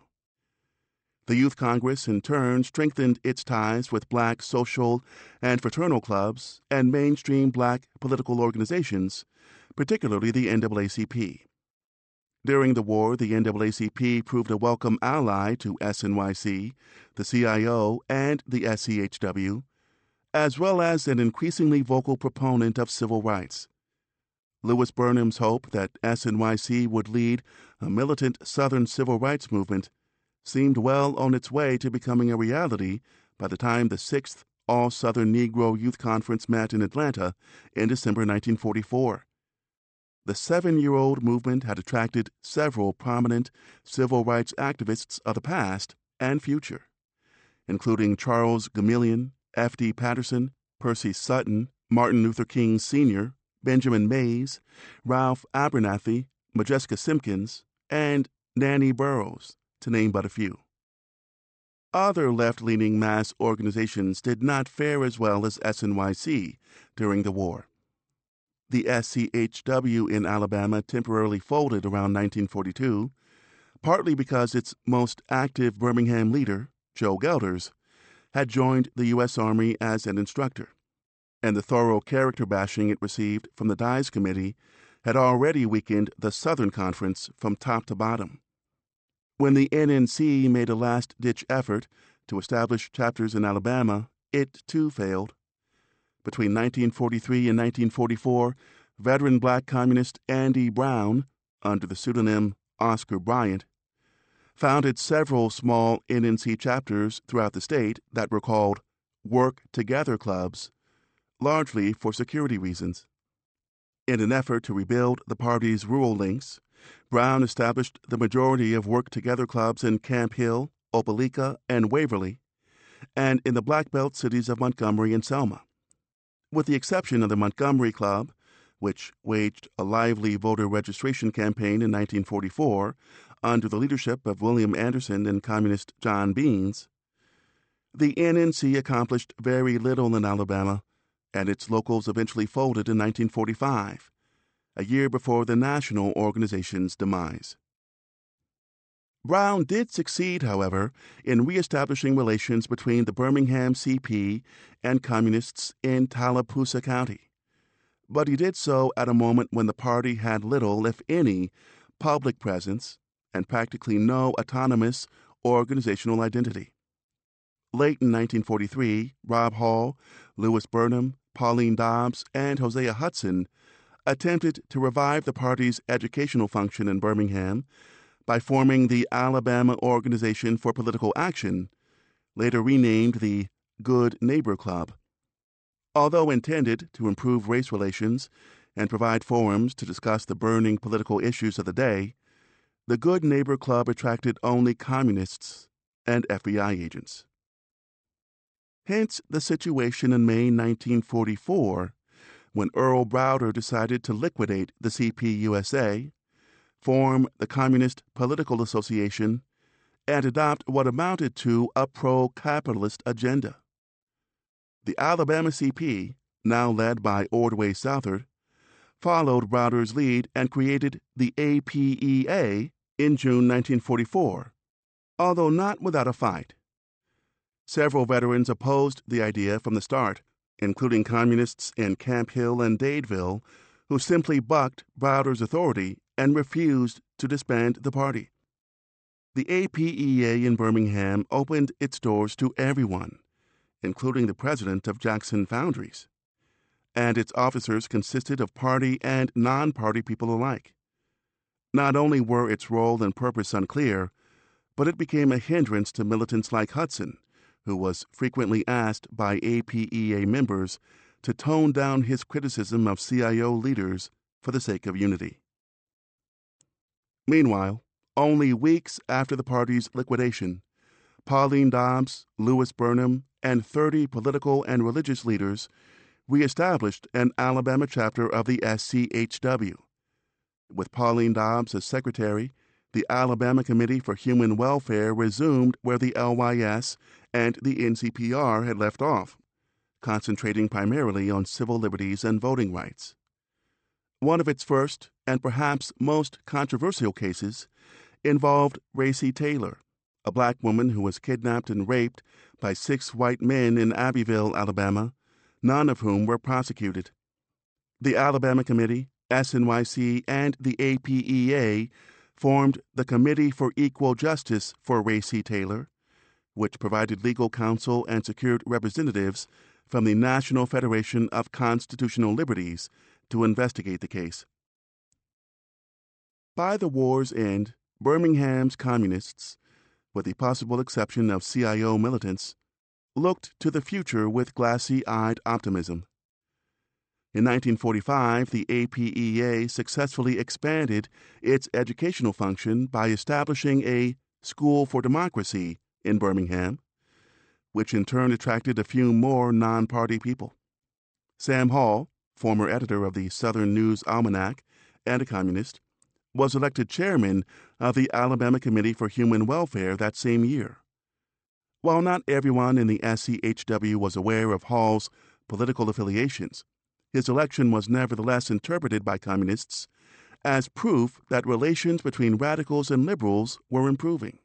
The Youth Congress, in turn, strengthened its ties with black social and fraternal clubs and mainstream black political organizations, particularly the NAACP. During the war, the NAACP proved a welcome ally to SNYC, the CIO, and the SCHW, as well as an increasingly vocal proponent of civil rights. Louis Burnham's hope that SNYC would lead a militant Southern civil rights movement seemed well on its way to becoming a reality by the time the Sixth All Southern Negro Youth Conference met in Atlanta in December 1944. The seven year old movement had attracted several prominent civil rights activists of the past and future, including Charles Gomillion, F.D. Patterson, Percy Sutton, Martin Luther King Sr., Benjamin Mays, Ralph Abernathy, Modjeska Simkins, and Nannie Burroughs, to name but a few. Other left leaning mass organizations did not fare as well as SNYC during the war. The SCHW in Alabama temporarily folded around 1942, partly because its most active Birmingham leader, Joe Gelders, had joined the U.S. Army as an instructor, and the thorough character bashing it received from the Dies Committee had already weakened the Southern Conference from top to bottom. When the NNC made a last ditch effort to establish chapters in Alabama, it too failed. Between 1943 and 1944, veteran black communist Andy Brown, under the pseudonym Oscar Bryant, founded several small NNC chapters throughout the state that were called Work Together Clubs, largely for security reasons. In an effort to rebuild the party's rural links, Brown established the majority of Work Together clubs in Camp Hill, Opelika, and Waverly, and in the Black Belt cities of Montgomery and Selma. With the exception of the Montgomery Club, which waged a lively voter registration campaign in 1944 under the leadership of William Anderson and Communist John Beans, the NNC accomplished very little in Alabama, and its locals eventually folded in 1945 a year before the national organization's demise. Brown did succeed, however, in reestablishing relations between the Birmingham CP and communists in Tallapoosa County. But he did so at a moment when the party had little, if any, public presence and practically no autonomous organizational identity. Late in 1943, Rob Hall, Louis Burnham, Pauline Dobbs, and Hosea Hudson attempted to revive the party's educational function in Birmingham by forming the Alabama Organization for Political Action, later renamed the Good Neighbor Club. Although intended to improve race relations and provide forums to discuss the burning political issues of the day, the Good Neighbor Club attracted only communists and FBI agents. Hence the situation in May 1944 when Earl Browder decided to liquidate the CPUSA, form the Communist Political Association, and adopt what amounted to a pro capitalist agenda. The Alabama CP, now led by Ordway Southard, followed Browder's lead and created the APEA in June 1944, although not without a fight. Several veterans opposed the idea from the start including communists in Camp Hill and Dadeville, who simply bucked Browder's authority and refused to disband the party. The APEA in Birmingham opened its doors to everyone, including the president of Jackson Foundries, and its officers consisted of party and non party people alike. Not only were its role and purpose unclear, but it became a hindrance to militants like Hudson who was frequently asked by APEA members to tone down his criticism of CIO leaders for the sake of unity. Meanwhile, only weeks after the party's liquidation, Pauline Dobbs, Louis Burnham, and 30 political and religious leaders reestablished an Alabama chapter of the SCHW, With Pauline Dobbs as secretary, the Alabama Committee for Human Welfare resumed where the LYS and the NCPR had left off, concentrating primarily on civil liberties and voting rights. One of its first and perhaps most controversial cases involved Recy Taylor, a black woman who was kidnapped and raped by six white men in Abbeville, Alabama, none of whom were prosecuted. The Alabama Committee, SNYC, and the APEA formed the Committee for Equal Justice for Recy Taylor, which provided legal counsel and secured representatives from the National Federation of Constitutional Liberties to investigate the case. By the war's end, Birmingham's communists, with the possible exception of CIO militants, looked to the future with glassy eyed optimism. In 1945, the APEA successfully expanded its educational function by establishing a School for Democracy in Birmingham, which in turn attracted a few more non party people. Sam Hall, former editor of the Southern News Almanac and a communist, was elected chairman of the Alabama Committee for Human Welfare that same year. While not everyone in the SCHW was aware of Hall's political affiliations, his election was nevertheless interpreted by communists as proof that relations between radicals and liberals were improving.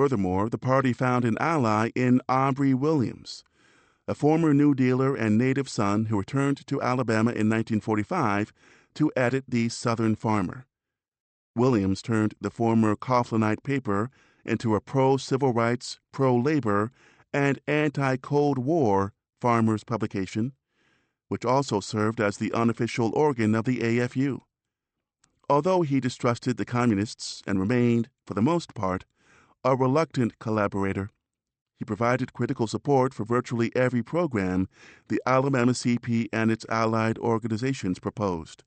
Furthermore, the party found an ally in Aubrey Williams, a former New Dealer and native son who returned to Alabama in 1945 to edit the Southern Farmer. Williams turned the former Coughlinite paper into a pro civil rights, pro labor, and anti Cold War farmers publication, which also served as the unofficial organ of the AFU. Although he distrusted the communists and remained, for the most part, a reluctant collaborator, he provided critical support for virtually every program the Alabama CP and its allied organizations proposed.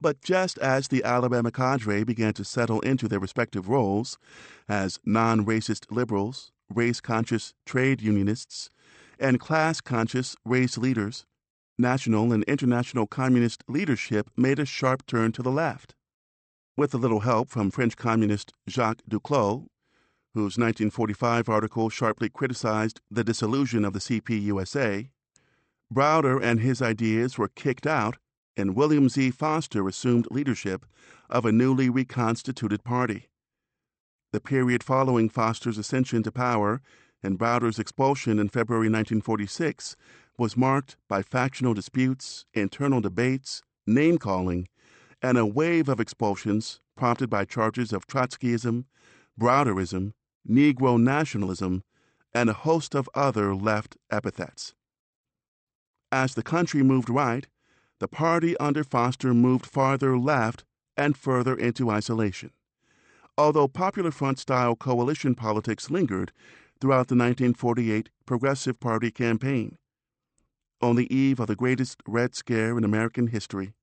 But just as the Alabama cadre began to settle into their respective roles as non racist liberals, race conscious trade unionists, and class conscious race leaders, national and international communist leadership made a sharp turn to the left. With a little help from French communist Jacques Duclos, whose 1945 article sharply criticized the disillusion of the CPUSA, Browder and his ideas were kicked out and William Z. Foster assumed leadership of a newly reconstituted party. The period following Foster's ascension to power and Browder's expulsion in February 1946 was marked by factional disputes, internal debates, name calling, and a wave of expulsions prompted by charges of Trotskyism, Browderism, Negro nationalism, and a host of other left epithets. As the country moved right, the party under Foster moved farther left and further into isolation. Although Popular Front style coalition politics lingered throughout the 1948 Progressive Party campaign. On the eve of the greatest Red Scare in American history,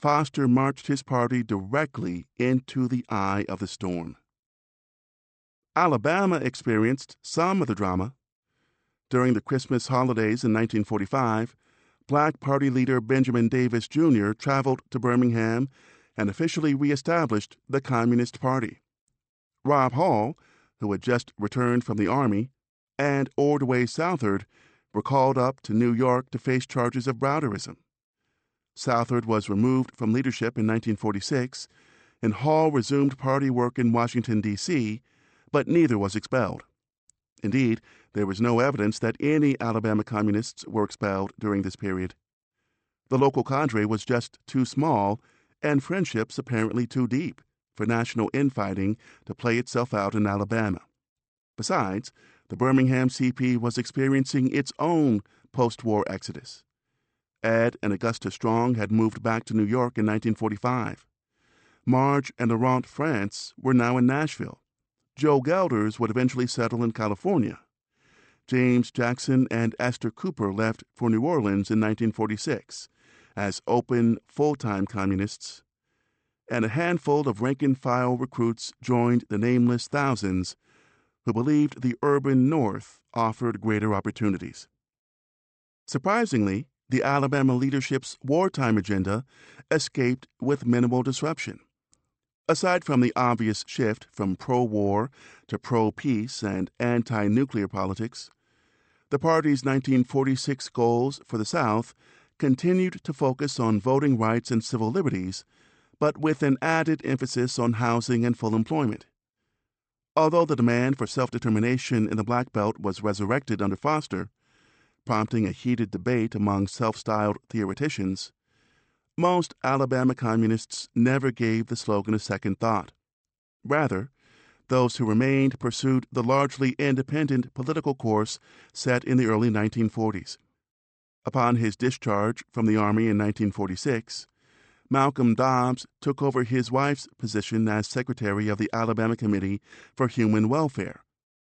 Foster marched his party directly into the eye of the storm. Alabama experienced some of the drama. During the Christmas holidays in 1945, Black Party leader Benjamin Davis Jr. traveled to Birmingham and officially reestablished the Communist Party. Rob Hall, who had just returned from the Army, and Ordway Southard were called up to New York to face charges of Browderism. Southard was removed from leadership in 1946, and Hall resumed party work in Washington, D.C., but neither was expelled. Indeed, there was no evidence that any Alabama communists were expelled during this period. The local cadre was just too small, and friendships apparently too deep, for national infighting to play itself out in Alabama. Besides, the Birmingham CP was experiencing its own post war exodus. Ed and Augusta Strong had moved back to New York in 1945. Marge and Laurent Frantz were now in Nashville. Joe Gelders would eventually settle in California. James Jackson and Esther Cooper left for New Orleans in 1946 as open, full time communists, and a handful of rank and file recruits joined the nameless thousands who believed the urban North offered greater opportunities. Surprisingly, the Alabama leadership's wartime agenda escaped with minimal disruption. Aside from the obvious shift from pro war to pro peace and anti nuclear politics, the party's 1946 goals for the South continued to focus on voting rights and civil liberties, but with an added emphasis on housing and full employment. Although the demand for self determination in the Black Belt was resurrected under Foster, prompting a heated debate among self styled theoreticians, most Alabama communists never gave the slogan a second thought. Rather, those who remained pursued the largely independent political course set in the early 1940s. Upon his discharge from the Army in 1946, Malcolm Dobbs took over his wife's position as Secretary of the Alabama Committee for Human Welfare,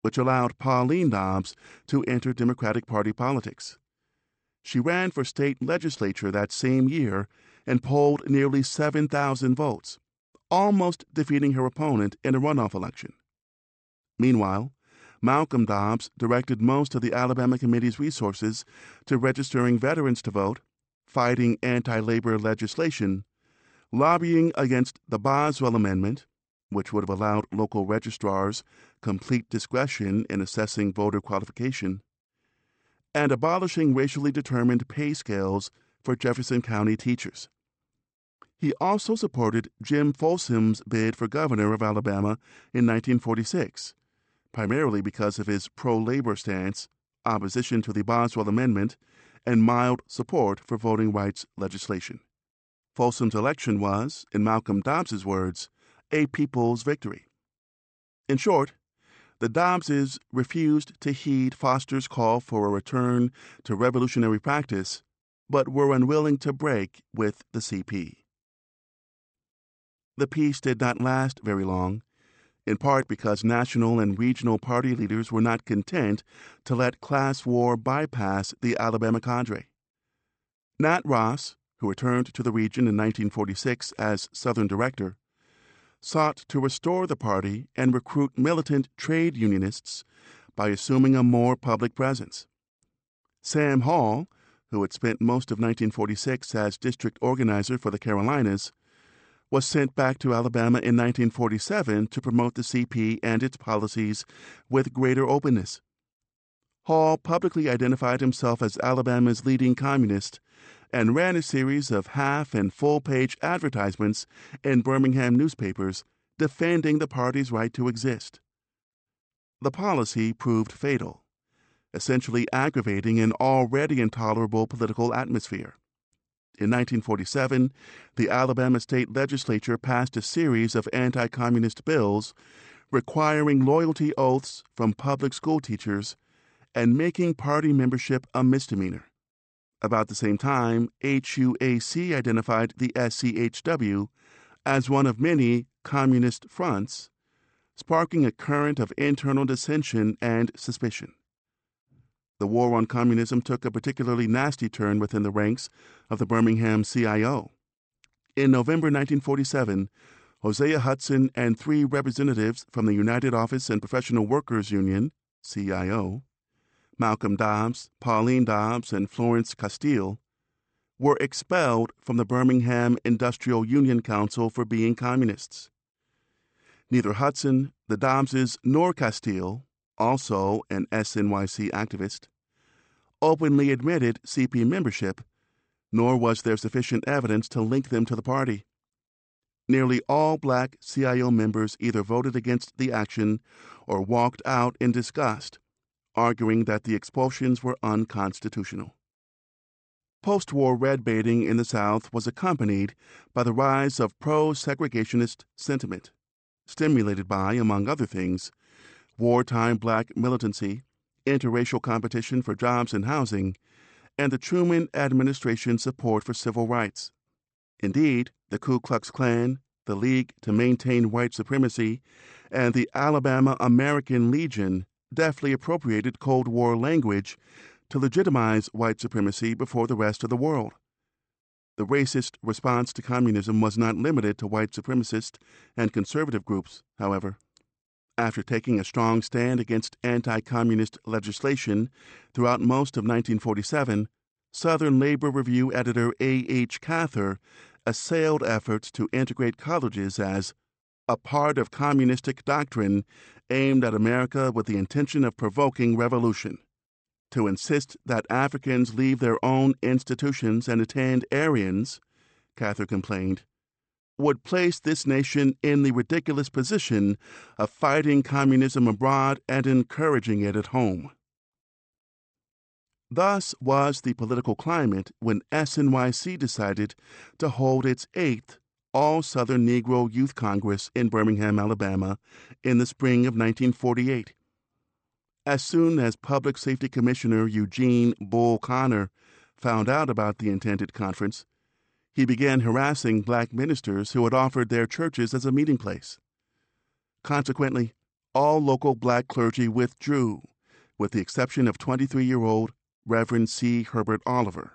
which allowed Pauline Dobbs to enter Democratic Party politics. She ran for state legislature that same year and polled nearly 7,000 votes, almost defeating her opponent in a runoff election. Meanwhile, Malcolm Dobbs directed most of the Alabama Committee's resources to registering veterans to vote, fighting anti labor legislation, lobbying against the Boswell Amendment, which would have allowed local registrars complete discretion in assessing voter qualification, and abolishing racially determined pay scales for Jefferson County teachers. He also supported Jim Folsom's bid for governor of Alabama in 1946, primarily because of his pro labor stance, opposition to the Boswell Amendment, and mild support for voting rights legislation. Folsom's election was, in Malcolm Dobbs's words, a people's victory. In short, the Dobbses refused to heed Foster's call for a return to revolutionary practice, but were unwilling to break with the CP. The peace did not last very long, in part because national and regional party leaders were not content to let class war bypass the Alabama cadre. Nat Ross, who returned to the region in 1946 as Southern Director, sought to restore the party and recruit militant trade unionists by assuming a more public presence. Sam Hall, who had spent most of 1946 as district organizer for the Carolinas, was sent back to Alabama in 1947 to promote the CP and its policies with greater openness. Hall publicly identified himself as Alabama's leading communist and ran a series of half and full page advertisements in Birmingham newspapers defending the party's right to exist. The policy proved fatal, essentially aggravating an already intolerable political atmosphere. In 1947, the Alabama state legislature passed a series of anti communist bills requiring loyalty oaths from public school teachers and making party membership a misdemeanor. About the same time, HUAC identified the SCHW as one of many communist fronts, sparking a current of internal dissension and suspicion. The war on communism took a particularly nasty turn within the ranks of the Birmingham CIO. In November 1947, Hosea Hudson and three representatives from the United Office and Professional Workers Union, CIO, Malcolm Dobbs, Pauline Dobbs, and Florence Castile, were expelled from the Birmingham Industrial Union Council for being communists. Neither Hudson, the Dobbses, nor Castile, also an SNYC activist, openly admitted CP membership, nor was there sufficient evidence to link them to the party. Nearly all black CIO members either voted against the action or walked out in disgust arguing that the expulsions were unconstitutional. Post war red baiting in the South was accompanied by the rise of pro segregationist sentiment, stimulated by, among other things, wartime black militancy, interracial competition for jobs and housing, and the Truman administration's support for civil rights. Indeed, the Ku Klux Klan, the League to Maintain White Supremacy, and the Alabama American Legion deftly appropriated Cold War language to legitimize white supremacy before the rest of the world. The racist response to communism was not limited to white supremacist and conservative groups, however. After taking a strong stand against anti communist legislation throughout most of 1947, Southern Labor Review editor A. H. Cather assailed efforts to integrate colleges as a part of communistic doctrine aimed at America with the intention of provoking revolution. To insist that Africans leave their own institutions and attend Arians, Cather complained, would place this nation in the ridiculous position of fighting communism abroad and encouraging it at home. Thus was the political climate when SNYC decided to hold its eighth All Southern Negro Youth Congress in Birmingham, Alabama, in the spring of 1948. As soon as Public Safety Commissioner Eugene Bull Connor found out about the intended conference, he began harassing black ministers who had offered their churches as a meeting place. Consequently, all local black clergy withdrew, with the exception of 23 year old Reverend C. Herbert Oliver,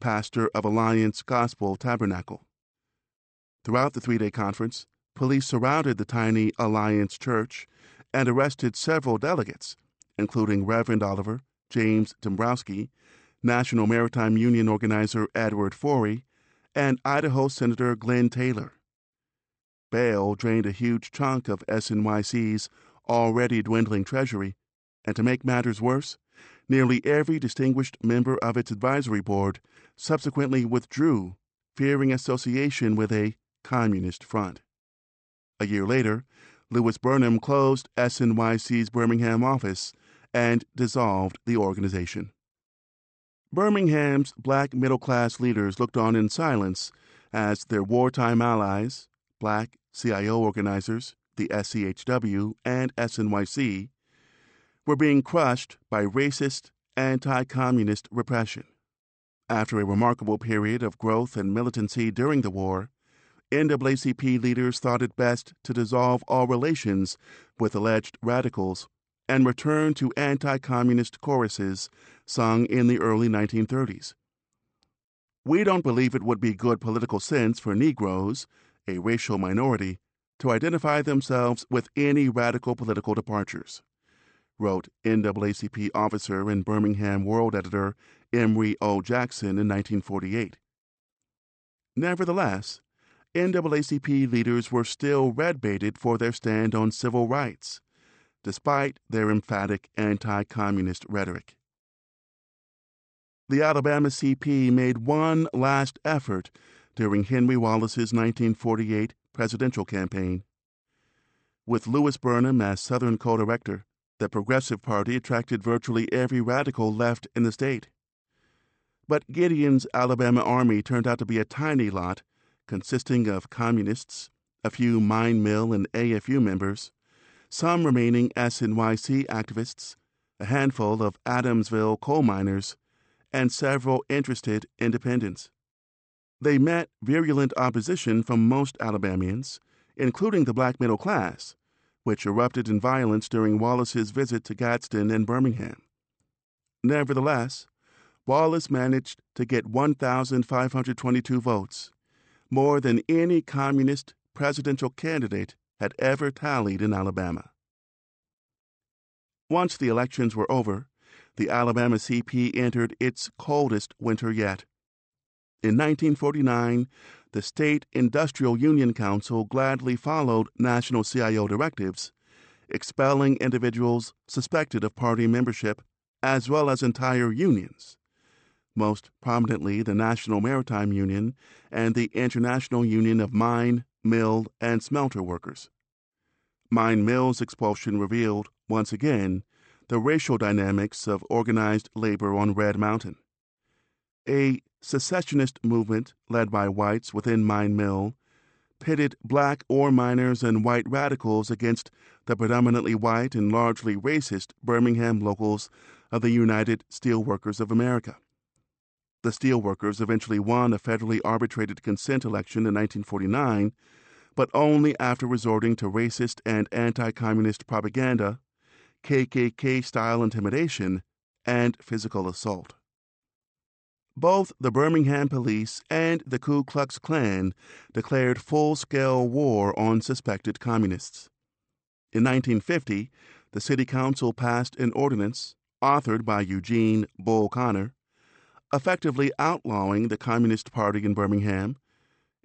pastor of Alliance Gospel Tabernacle. Throughout the three day conference, police surrounded the tiny Alliance Church and arrested several delegates, including Reverend Oliver, James Dombrowski, National Maritime Union organizer Edward Forey, and Idaho Senator Glenn Taylor. Bail drained a huge chunk of SNYC's already dwindling treasury, and to make matters worse, nearly every distinguished member of its advisory board subsequently withdrew, fearing association with a communist front. A year later, Louis Burnham closed SNYC's Birmingham office and dissolved the organization. Birmingham's black middle class leaders looked on in silence as their wartime allies, black CIO organizers, the SCHW, and SNYC, were being crushed by racist, anti communist repression. After a remarkable period of growth and militancy during the war, NAACP leaders thought it best to dissolve all relations with alleged radicals and return to anti communist choruses sung in the early 1930s. We don't believe it would be good political sense for Negroes, a racial minority, to identify themselves with any radical political departures, wrote NAACP officer and Birmingham World editor Emory O. Jackson in 1948. Nevertheless, NAACP leaders were still red baited for their stand on civil rights despite their emphatic anti communist rhetoric. The Alabama CP made one last effort during Henry Wallace's 1948 presidential campaign. With Louis Burnham as Southern co director, the Progressive Party attracted virtually every radical left in the state. But Gideon's Alabama Army turned out to be a tiny lot consisting of communists, a few mine mill and AFU members, some remaining SNYC activists, a handful of Adamsville coal miners, and several interested independents. They met virulent opposition from most Alabamians, including the black middle class, which erupted in violence during Wallace's visit to Gadsden and Birmingham. Nevertheless, Wallace managed to get 1,522 votes, more than any communist presidential candidate had ever tallied in Alabama. Once the elections were over, the Alabama CP entered its coldest winter yet. In 1949, the State Industrial Union Council gladly followed national CIO directives, expelling individuals suspected of party membership as well as entire unions, most prominently the National Maritime Union and the International Union of Mine, Mill, and Smelter Workers. Mine Mill's expulsion revealed, once again, the racial dynamics of organized labor on Red Mountain. A secessionist movement led by whites within Mine Mill pitted black ore miners and white radicals against the predominantly white and largely racist Birmingham locals of the United Steelworkers of America. The steelworkers eventually won a federally arbitrated consent election in 1949 but only after resorting to racist and anti communist propaganda, KKK style intimidation, and physical assault. Both the Birmingham police and the Ku Klux Klan declared full scale war on suspected communists. In 1950, the City Council passed an ordinance, authored by Eugene Bull Connor, effectively outlawing the Communist Party in Birmingham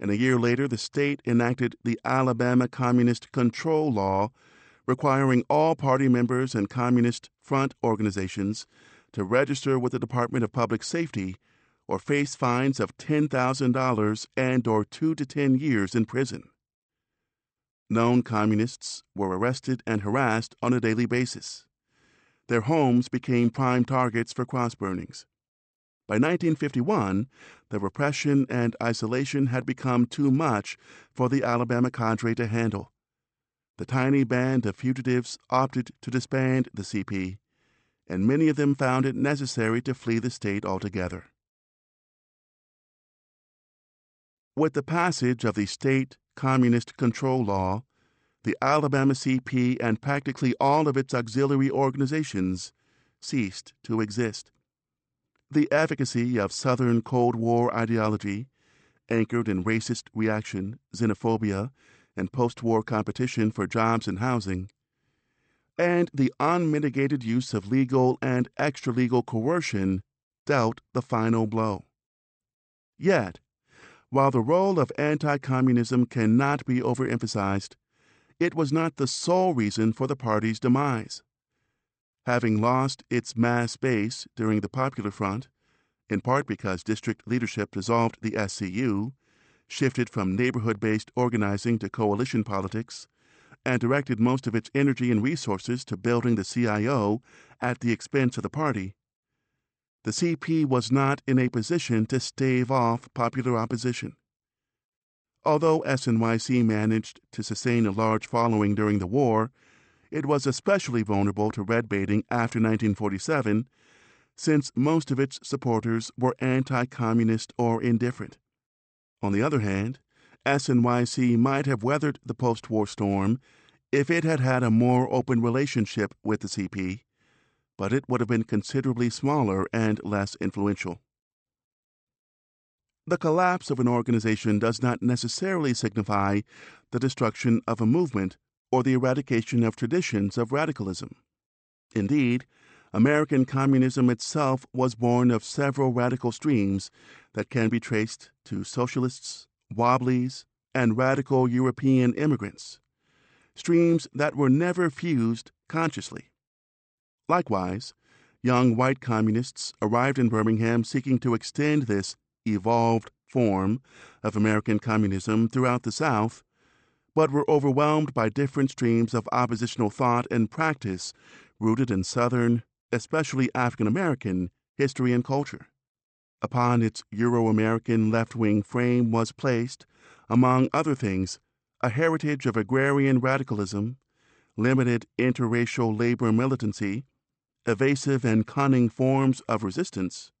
and a year later the state enacted the Alabama Communist Control Law, requiring all party members and Communist Front organizations to register with the Department of Public Safety or face fines of $10,000 and or 2 to 10 years in prison. Known communists were arrested and harassed on a daily basis. Their homes became prime targets for cross burnings. By 1951, the repression and isolation had become too much for the Alabama cadre to handle. The tiny band of fugitives opted to disband the CP, and many of them found it necessary to flee the state altogether. With the passage of the State Communist Control Law, the Alabama CP and practically all of its auxiliary organizations ceased to exist. The advocacy of Southern Cold War ideology, anchored in racist reaction, xenophobia, and post war competition for jobs and housing, and the unmitigated use of legal and extra legal coercion dealt the final blow. Yet, while the role of anti communism cannot be overemphasized, it was not the sole reason for the party's demise. Having lost its mass base during the Popular Front, in part because district leadership dissolved the SCU, shifted from neighborhood based organizing to coalition politics, and directed most of its energy and resources to building the CIO at the expense of the party, the CP was not in a position to stave off popular opposition. Although SNYC managed to sustain a large following during the war, it was especially vulnerable to red baiting after 1947, since most of its supporters were anti communist or indifferent. On the other hand, SNYC might have weathered the post war storm if it had had a more open relationship with the CP, but it would have been considerably smaller and less influential. The collapse of an organization does not necessarily signify the destruction of a movement or the eradication of traditions of radicalism. Indeed, American communism itself was born of several radical streams that can be traced to socialists, wobblies, and radical European immigrants, streams that were never fused consciously. Likewise, young white communists arrived in Birmingham seeking to extend this evolved form of American communism throughout the South, but were overwhelmed by different streams of oppositional thought and practice rooted in Southern, especially African American, history and culture. Upon its Euro American left wing frame was placed, among other things, a heritage of agrarian radicalism, limited interracial labor militancy, evasive and cunning forms of resistance,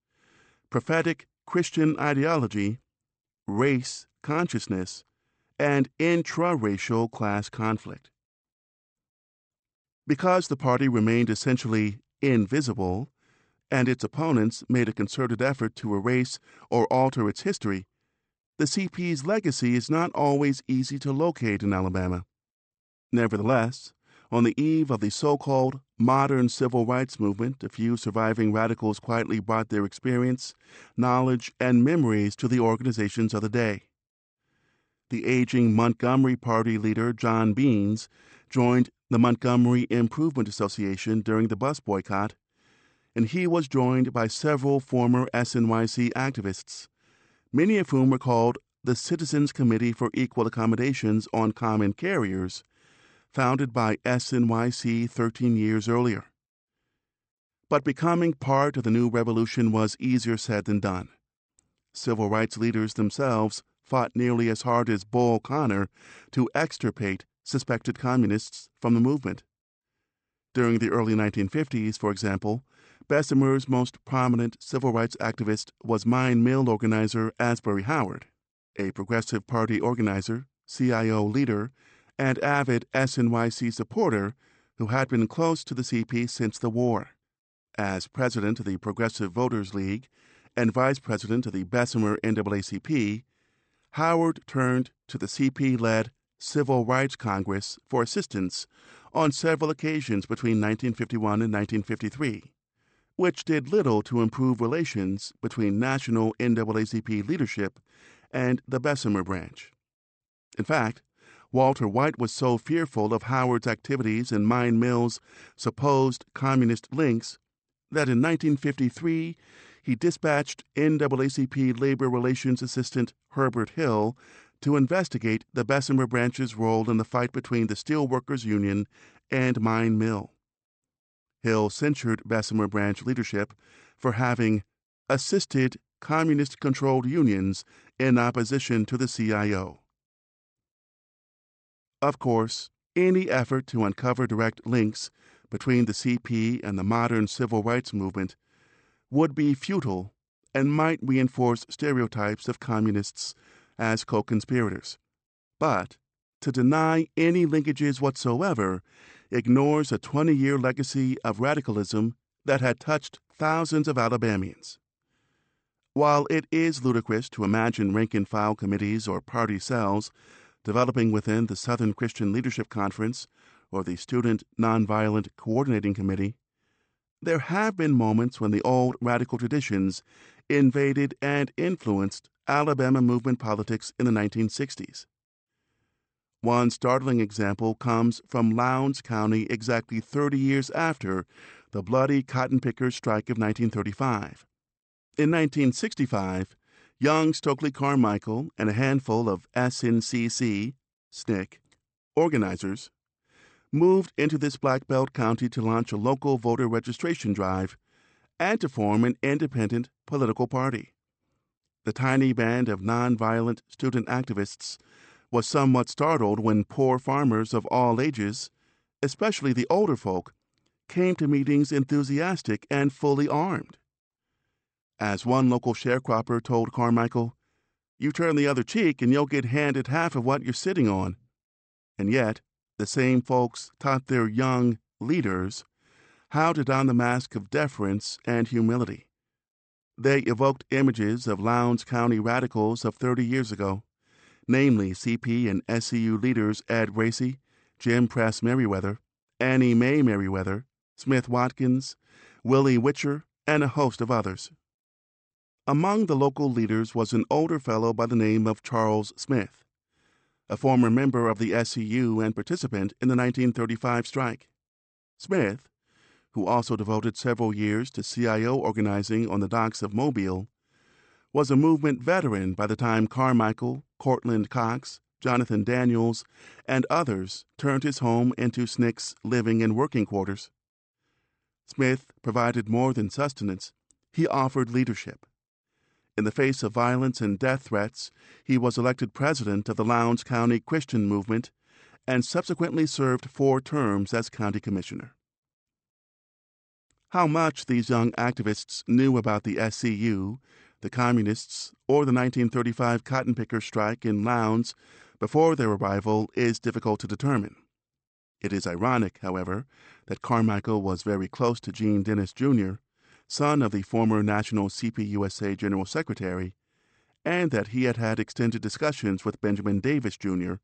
prophetic Christian ideology, race consciousness, and intra racial class conflict. Because the party remained essentially invisible, and its opponents made a concerted effort to erase or alter its history, the CP's legacy is not always easy to locate in Alabama. Nevertheless, on the eve of the so called modern civil rights movement, a few surviving radicals quietly brought their experience, knowledge, and memories to the organizations of the day. The aging Montgomery Party leader, John Beans, joined the Montgomery Improvement Association during the bus boycott, and he was joined by several former SNYC activists, many of whom were called the Citizens Committee for Equal Accommodations on Common Carriers founded by SNYC 13 years earlier. But becoming part of the new revolution was easier said than done. Civil rights leaders themselves fought nearly as hard as Bull Connor to extirpate suspected communists from the movement. During the early 1950s, for example, Bessemer's most prominent civil rights activist was mine mill organizer Asbury Howard, a Progressive Party organizer, CIO leader, and avid SNYC supporter who had been close to the CP since the war. As president of the Progressive Voters League and vice president of the Bessemer NAACP, Howard turned to the CP led Civil Rights Congress for assistance on several occasions between 1951 and 1953, which did little to improve relations between national NAACP leadership and the Bessemer branch. In fact, Walter White was so fearful of Howard's activities and Mine Mill's supposed communist links that in 1953 he dispatched NAACP Labor Relations Assistant Herbert Hill to investigate the Bessemer branch's role in the fight between the Steelworkers Union and Mine Mill. Hill censured Bessemer branch leadership for having assisted communist controlled unions in opposition to the CIO. Of course, any effort to uncover direct links between the CP and the modern civil rights movement would be futile and might reinforce stereotypes of communists as co conspirators. But to deny any linkages whatsoever ignores a 20 year legacy of radicalism that had touched thousands of Alabamians. While it is ludicrous to imagine rank and file committees or party cells developing within the Southern Christian Leadership Conference or the Student Nonviolent Coordinating Committee, there have been moments when the old radical traditions invaded and influenced Alabama movement politics in the 1960s. One startling example comes from Lowndes County exactly 30 years after the bloody cotton pickers strike of 1935. In 1965, young Stokely Carmichael and a handful of SNCC, SNCC, organizers moved into this Black Belt county to launch a local voter registration drive and to form an independent political party. The tiny band of nonviolent student activists was somewhat startled when poor farmers of all ages, especially the older folk, came to meetings enthusiastic and fully armed. As one local sharecropper told Carmichael, You turn the other cheek and you'll get handed half of what you're sitting on. And yet, the same folks taught their young leaders how to don the mask of deference and humility. They evoked images of Lowndes County radicals of 30 years ago namely CP and SCU leaders Ed Racy, Jim Press Merriweather, Annie Mae Merriweather, Smith Watkins, Willie Witcher, and a host of others. Among the local leaders was an older fellow by the name of Charles Smith, a former member of the SCU and participant in the 1935 strike. Smith, who also devoted several years to CIO organizing on the docks of Mobile, was a movement veteran by the time Carmichael, Courtland Cox, Jonathan Daniels, and others turned his home into SNCC's living and working quarters. Smith provided more than sustenance, he offered leadership. In the face of violence and death threats, he was elected president of the Lowndes County Christian Movement and subsequently served four terms as county commissioner. How much these young activists knew about the SCU the Communists, or the 1935 cotton picker strike in Lowndes before their arrival is difficult to determine. It is ironic, however, that Carmichael was very close to Gene Dennis Jr., son of the former National CPUSA General Secretary, and that he had had extended discussions with Benjamin Davis Jr.,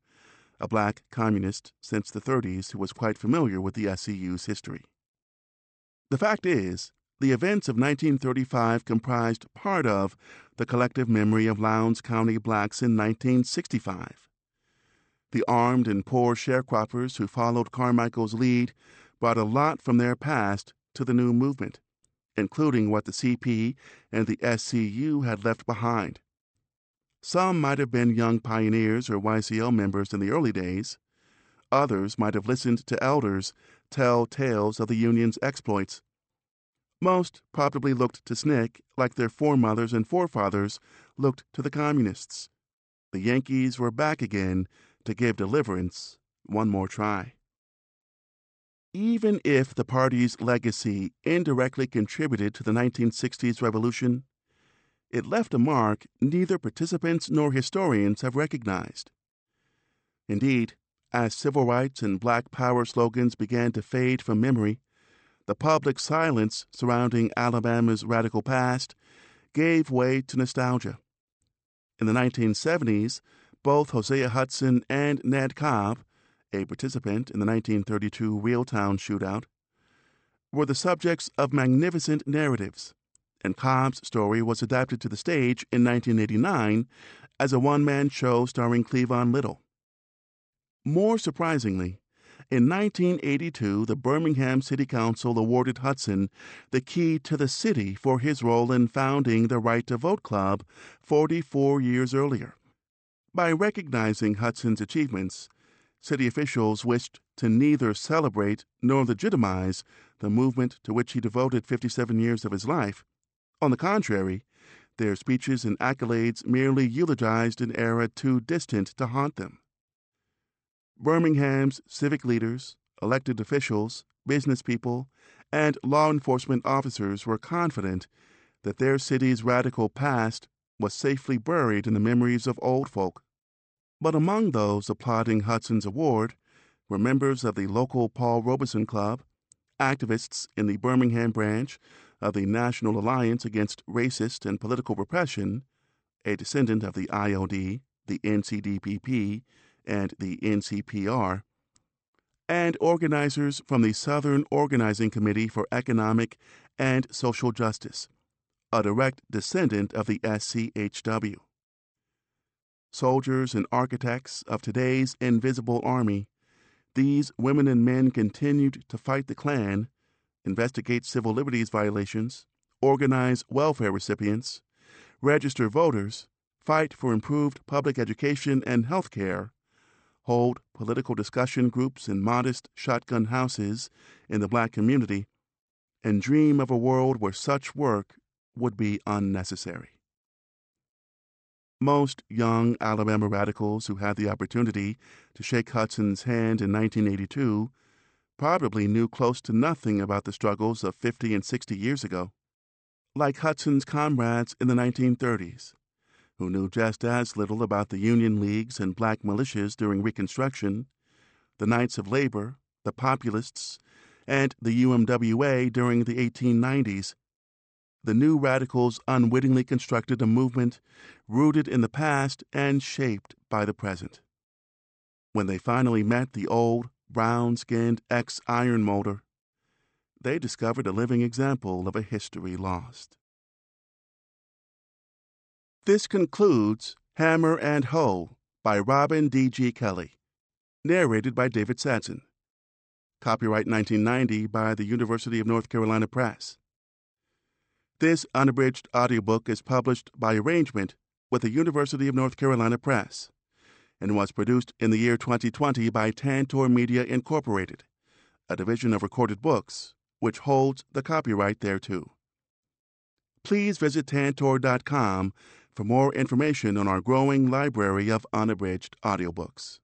a black communist since the 30s who was quite familiar with the SCU's history. The fact is, the events of 1935 comprised part of the collective memory of Lowndes County blacks in 1965. The armed and poor sharecroppers who followed Carmichael's lead brought a lot from their past to the new movement, including what the CP and the SCU had left behind. Some might have been young pioneers or YCL members in the early days. Others might have listened to elders tell tales of the Union's exploits most probably looked to SNCC like their foremothers and forefathers looked to the communists. The Yankees were back again to give deliverance one more try. Even if the party's legacy indirectly contributed to the 1960s revolution, it left a mark neither participants nor historians have recognized. Indeed, as civil rights and black power slogans began to fade from memory, the public silence surrounding Alabama's radical past gave way to nostalgia. In the 1970s, both Hosea Hudson and Ned Cobb, a participant in the 1932 Reeltown shootout, were the subjects of magnificent narratives, and Cobb's story was adapted to the stage in 1989 as a one man show starring Cleavon Little. More surprisingly, in 1982, the Birmingham City Council awarded Hudson the key to the city for his role in founding the Right to Vote Club 44 years earlier. By recognizing Hudson's achievements, city officials wished to neither celebrate nor legitimize the movement to which he devoted 57 years of his life. On the contrary, their speeches and accolades merely eulogized an era too distant to haunt them. Birmingham's civic leaders, elected officials, business people, and law enforcement officers were confident that their city's radical past was safely buried in the memories of old folk. But among those applauding Hudson's award were members of the local Paul Robeson Club, activists in the Birmingham branch of the National Alliance Against Racist and Political Repression, a descendant of the IOD, the NCDPP, and the NCPR, and organizers from the Southern Organizing Committee for Economic and Social Justice, a direct descendant of the SCHW. Soldiers and architects of today's invisible army, these women and men continued to fight the Klan, investigate civil liberties violations, organize welfare recipients, register voters, fight for improved public education and health care, hold political discussion groups in modest shotgun houses in the black community, and dream of a world where such work would be unnecessary. Most young Alabama radicals who had the opportunity to shake Hudson's hand in 1982 probably knew close to nothing about the struggles of 50 and 60 years ago. Like Hudson's comrades in the 1930s, who knew just as little about the Union Leagues and black militias during Reconstruction, the Knights of Labor, the Populists, and the UMWA during the 1890s. The new radicals unwittingly constructed a movement rooted in the past and shaped by the present. When they finally met the old, brown skinned ex iron molder, they discovered a living example of a history lost. This concludes Hammer and Hoe by Robin D.G. Kelley, narrated by David Sadson. Copyright 1990 by the University of North Carolina Press. This unabridged audiobook is published by arrangement with the University of North Carolina Press and was produced in the year 2020 by Tantor Media Incorporated, a division of Recorded Books, which holds the copyright thereto. Please visit tantor.com for more information on our growing library of unabridged audiobooks.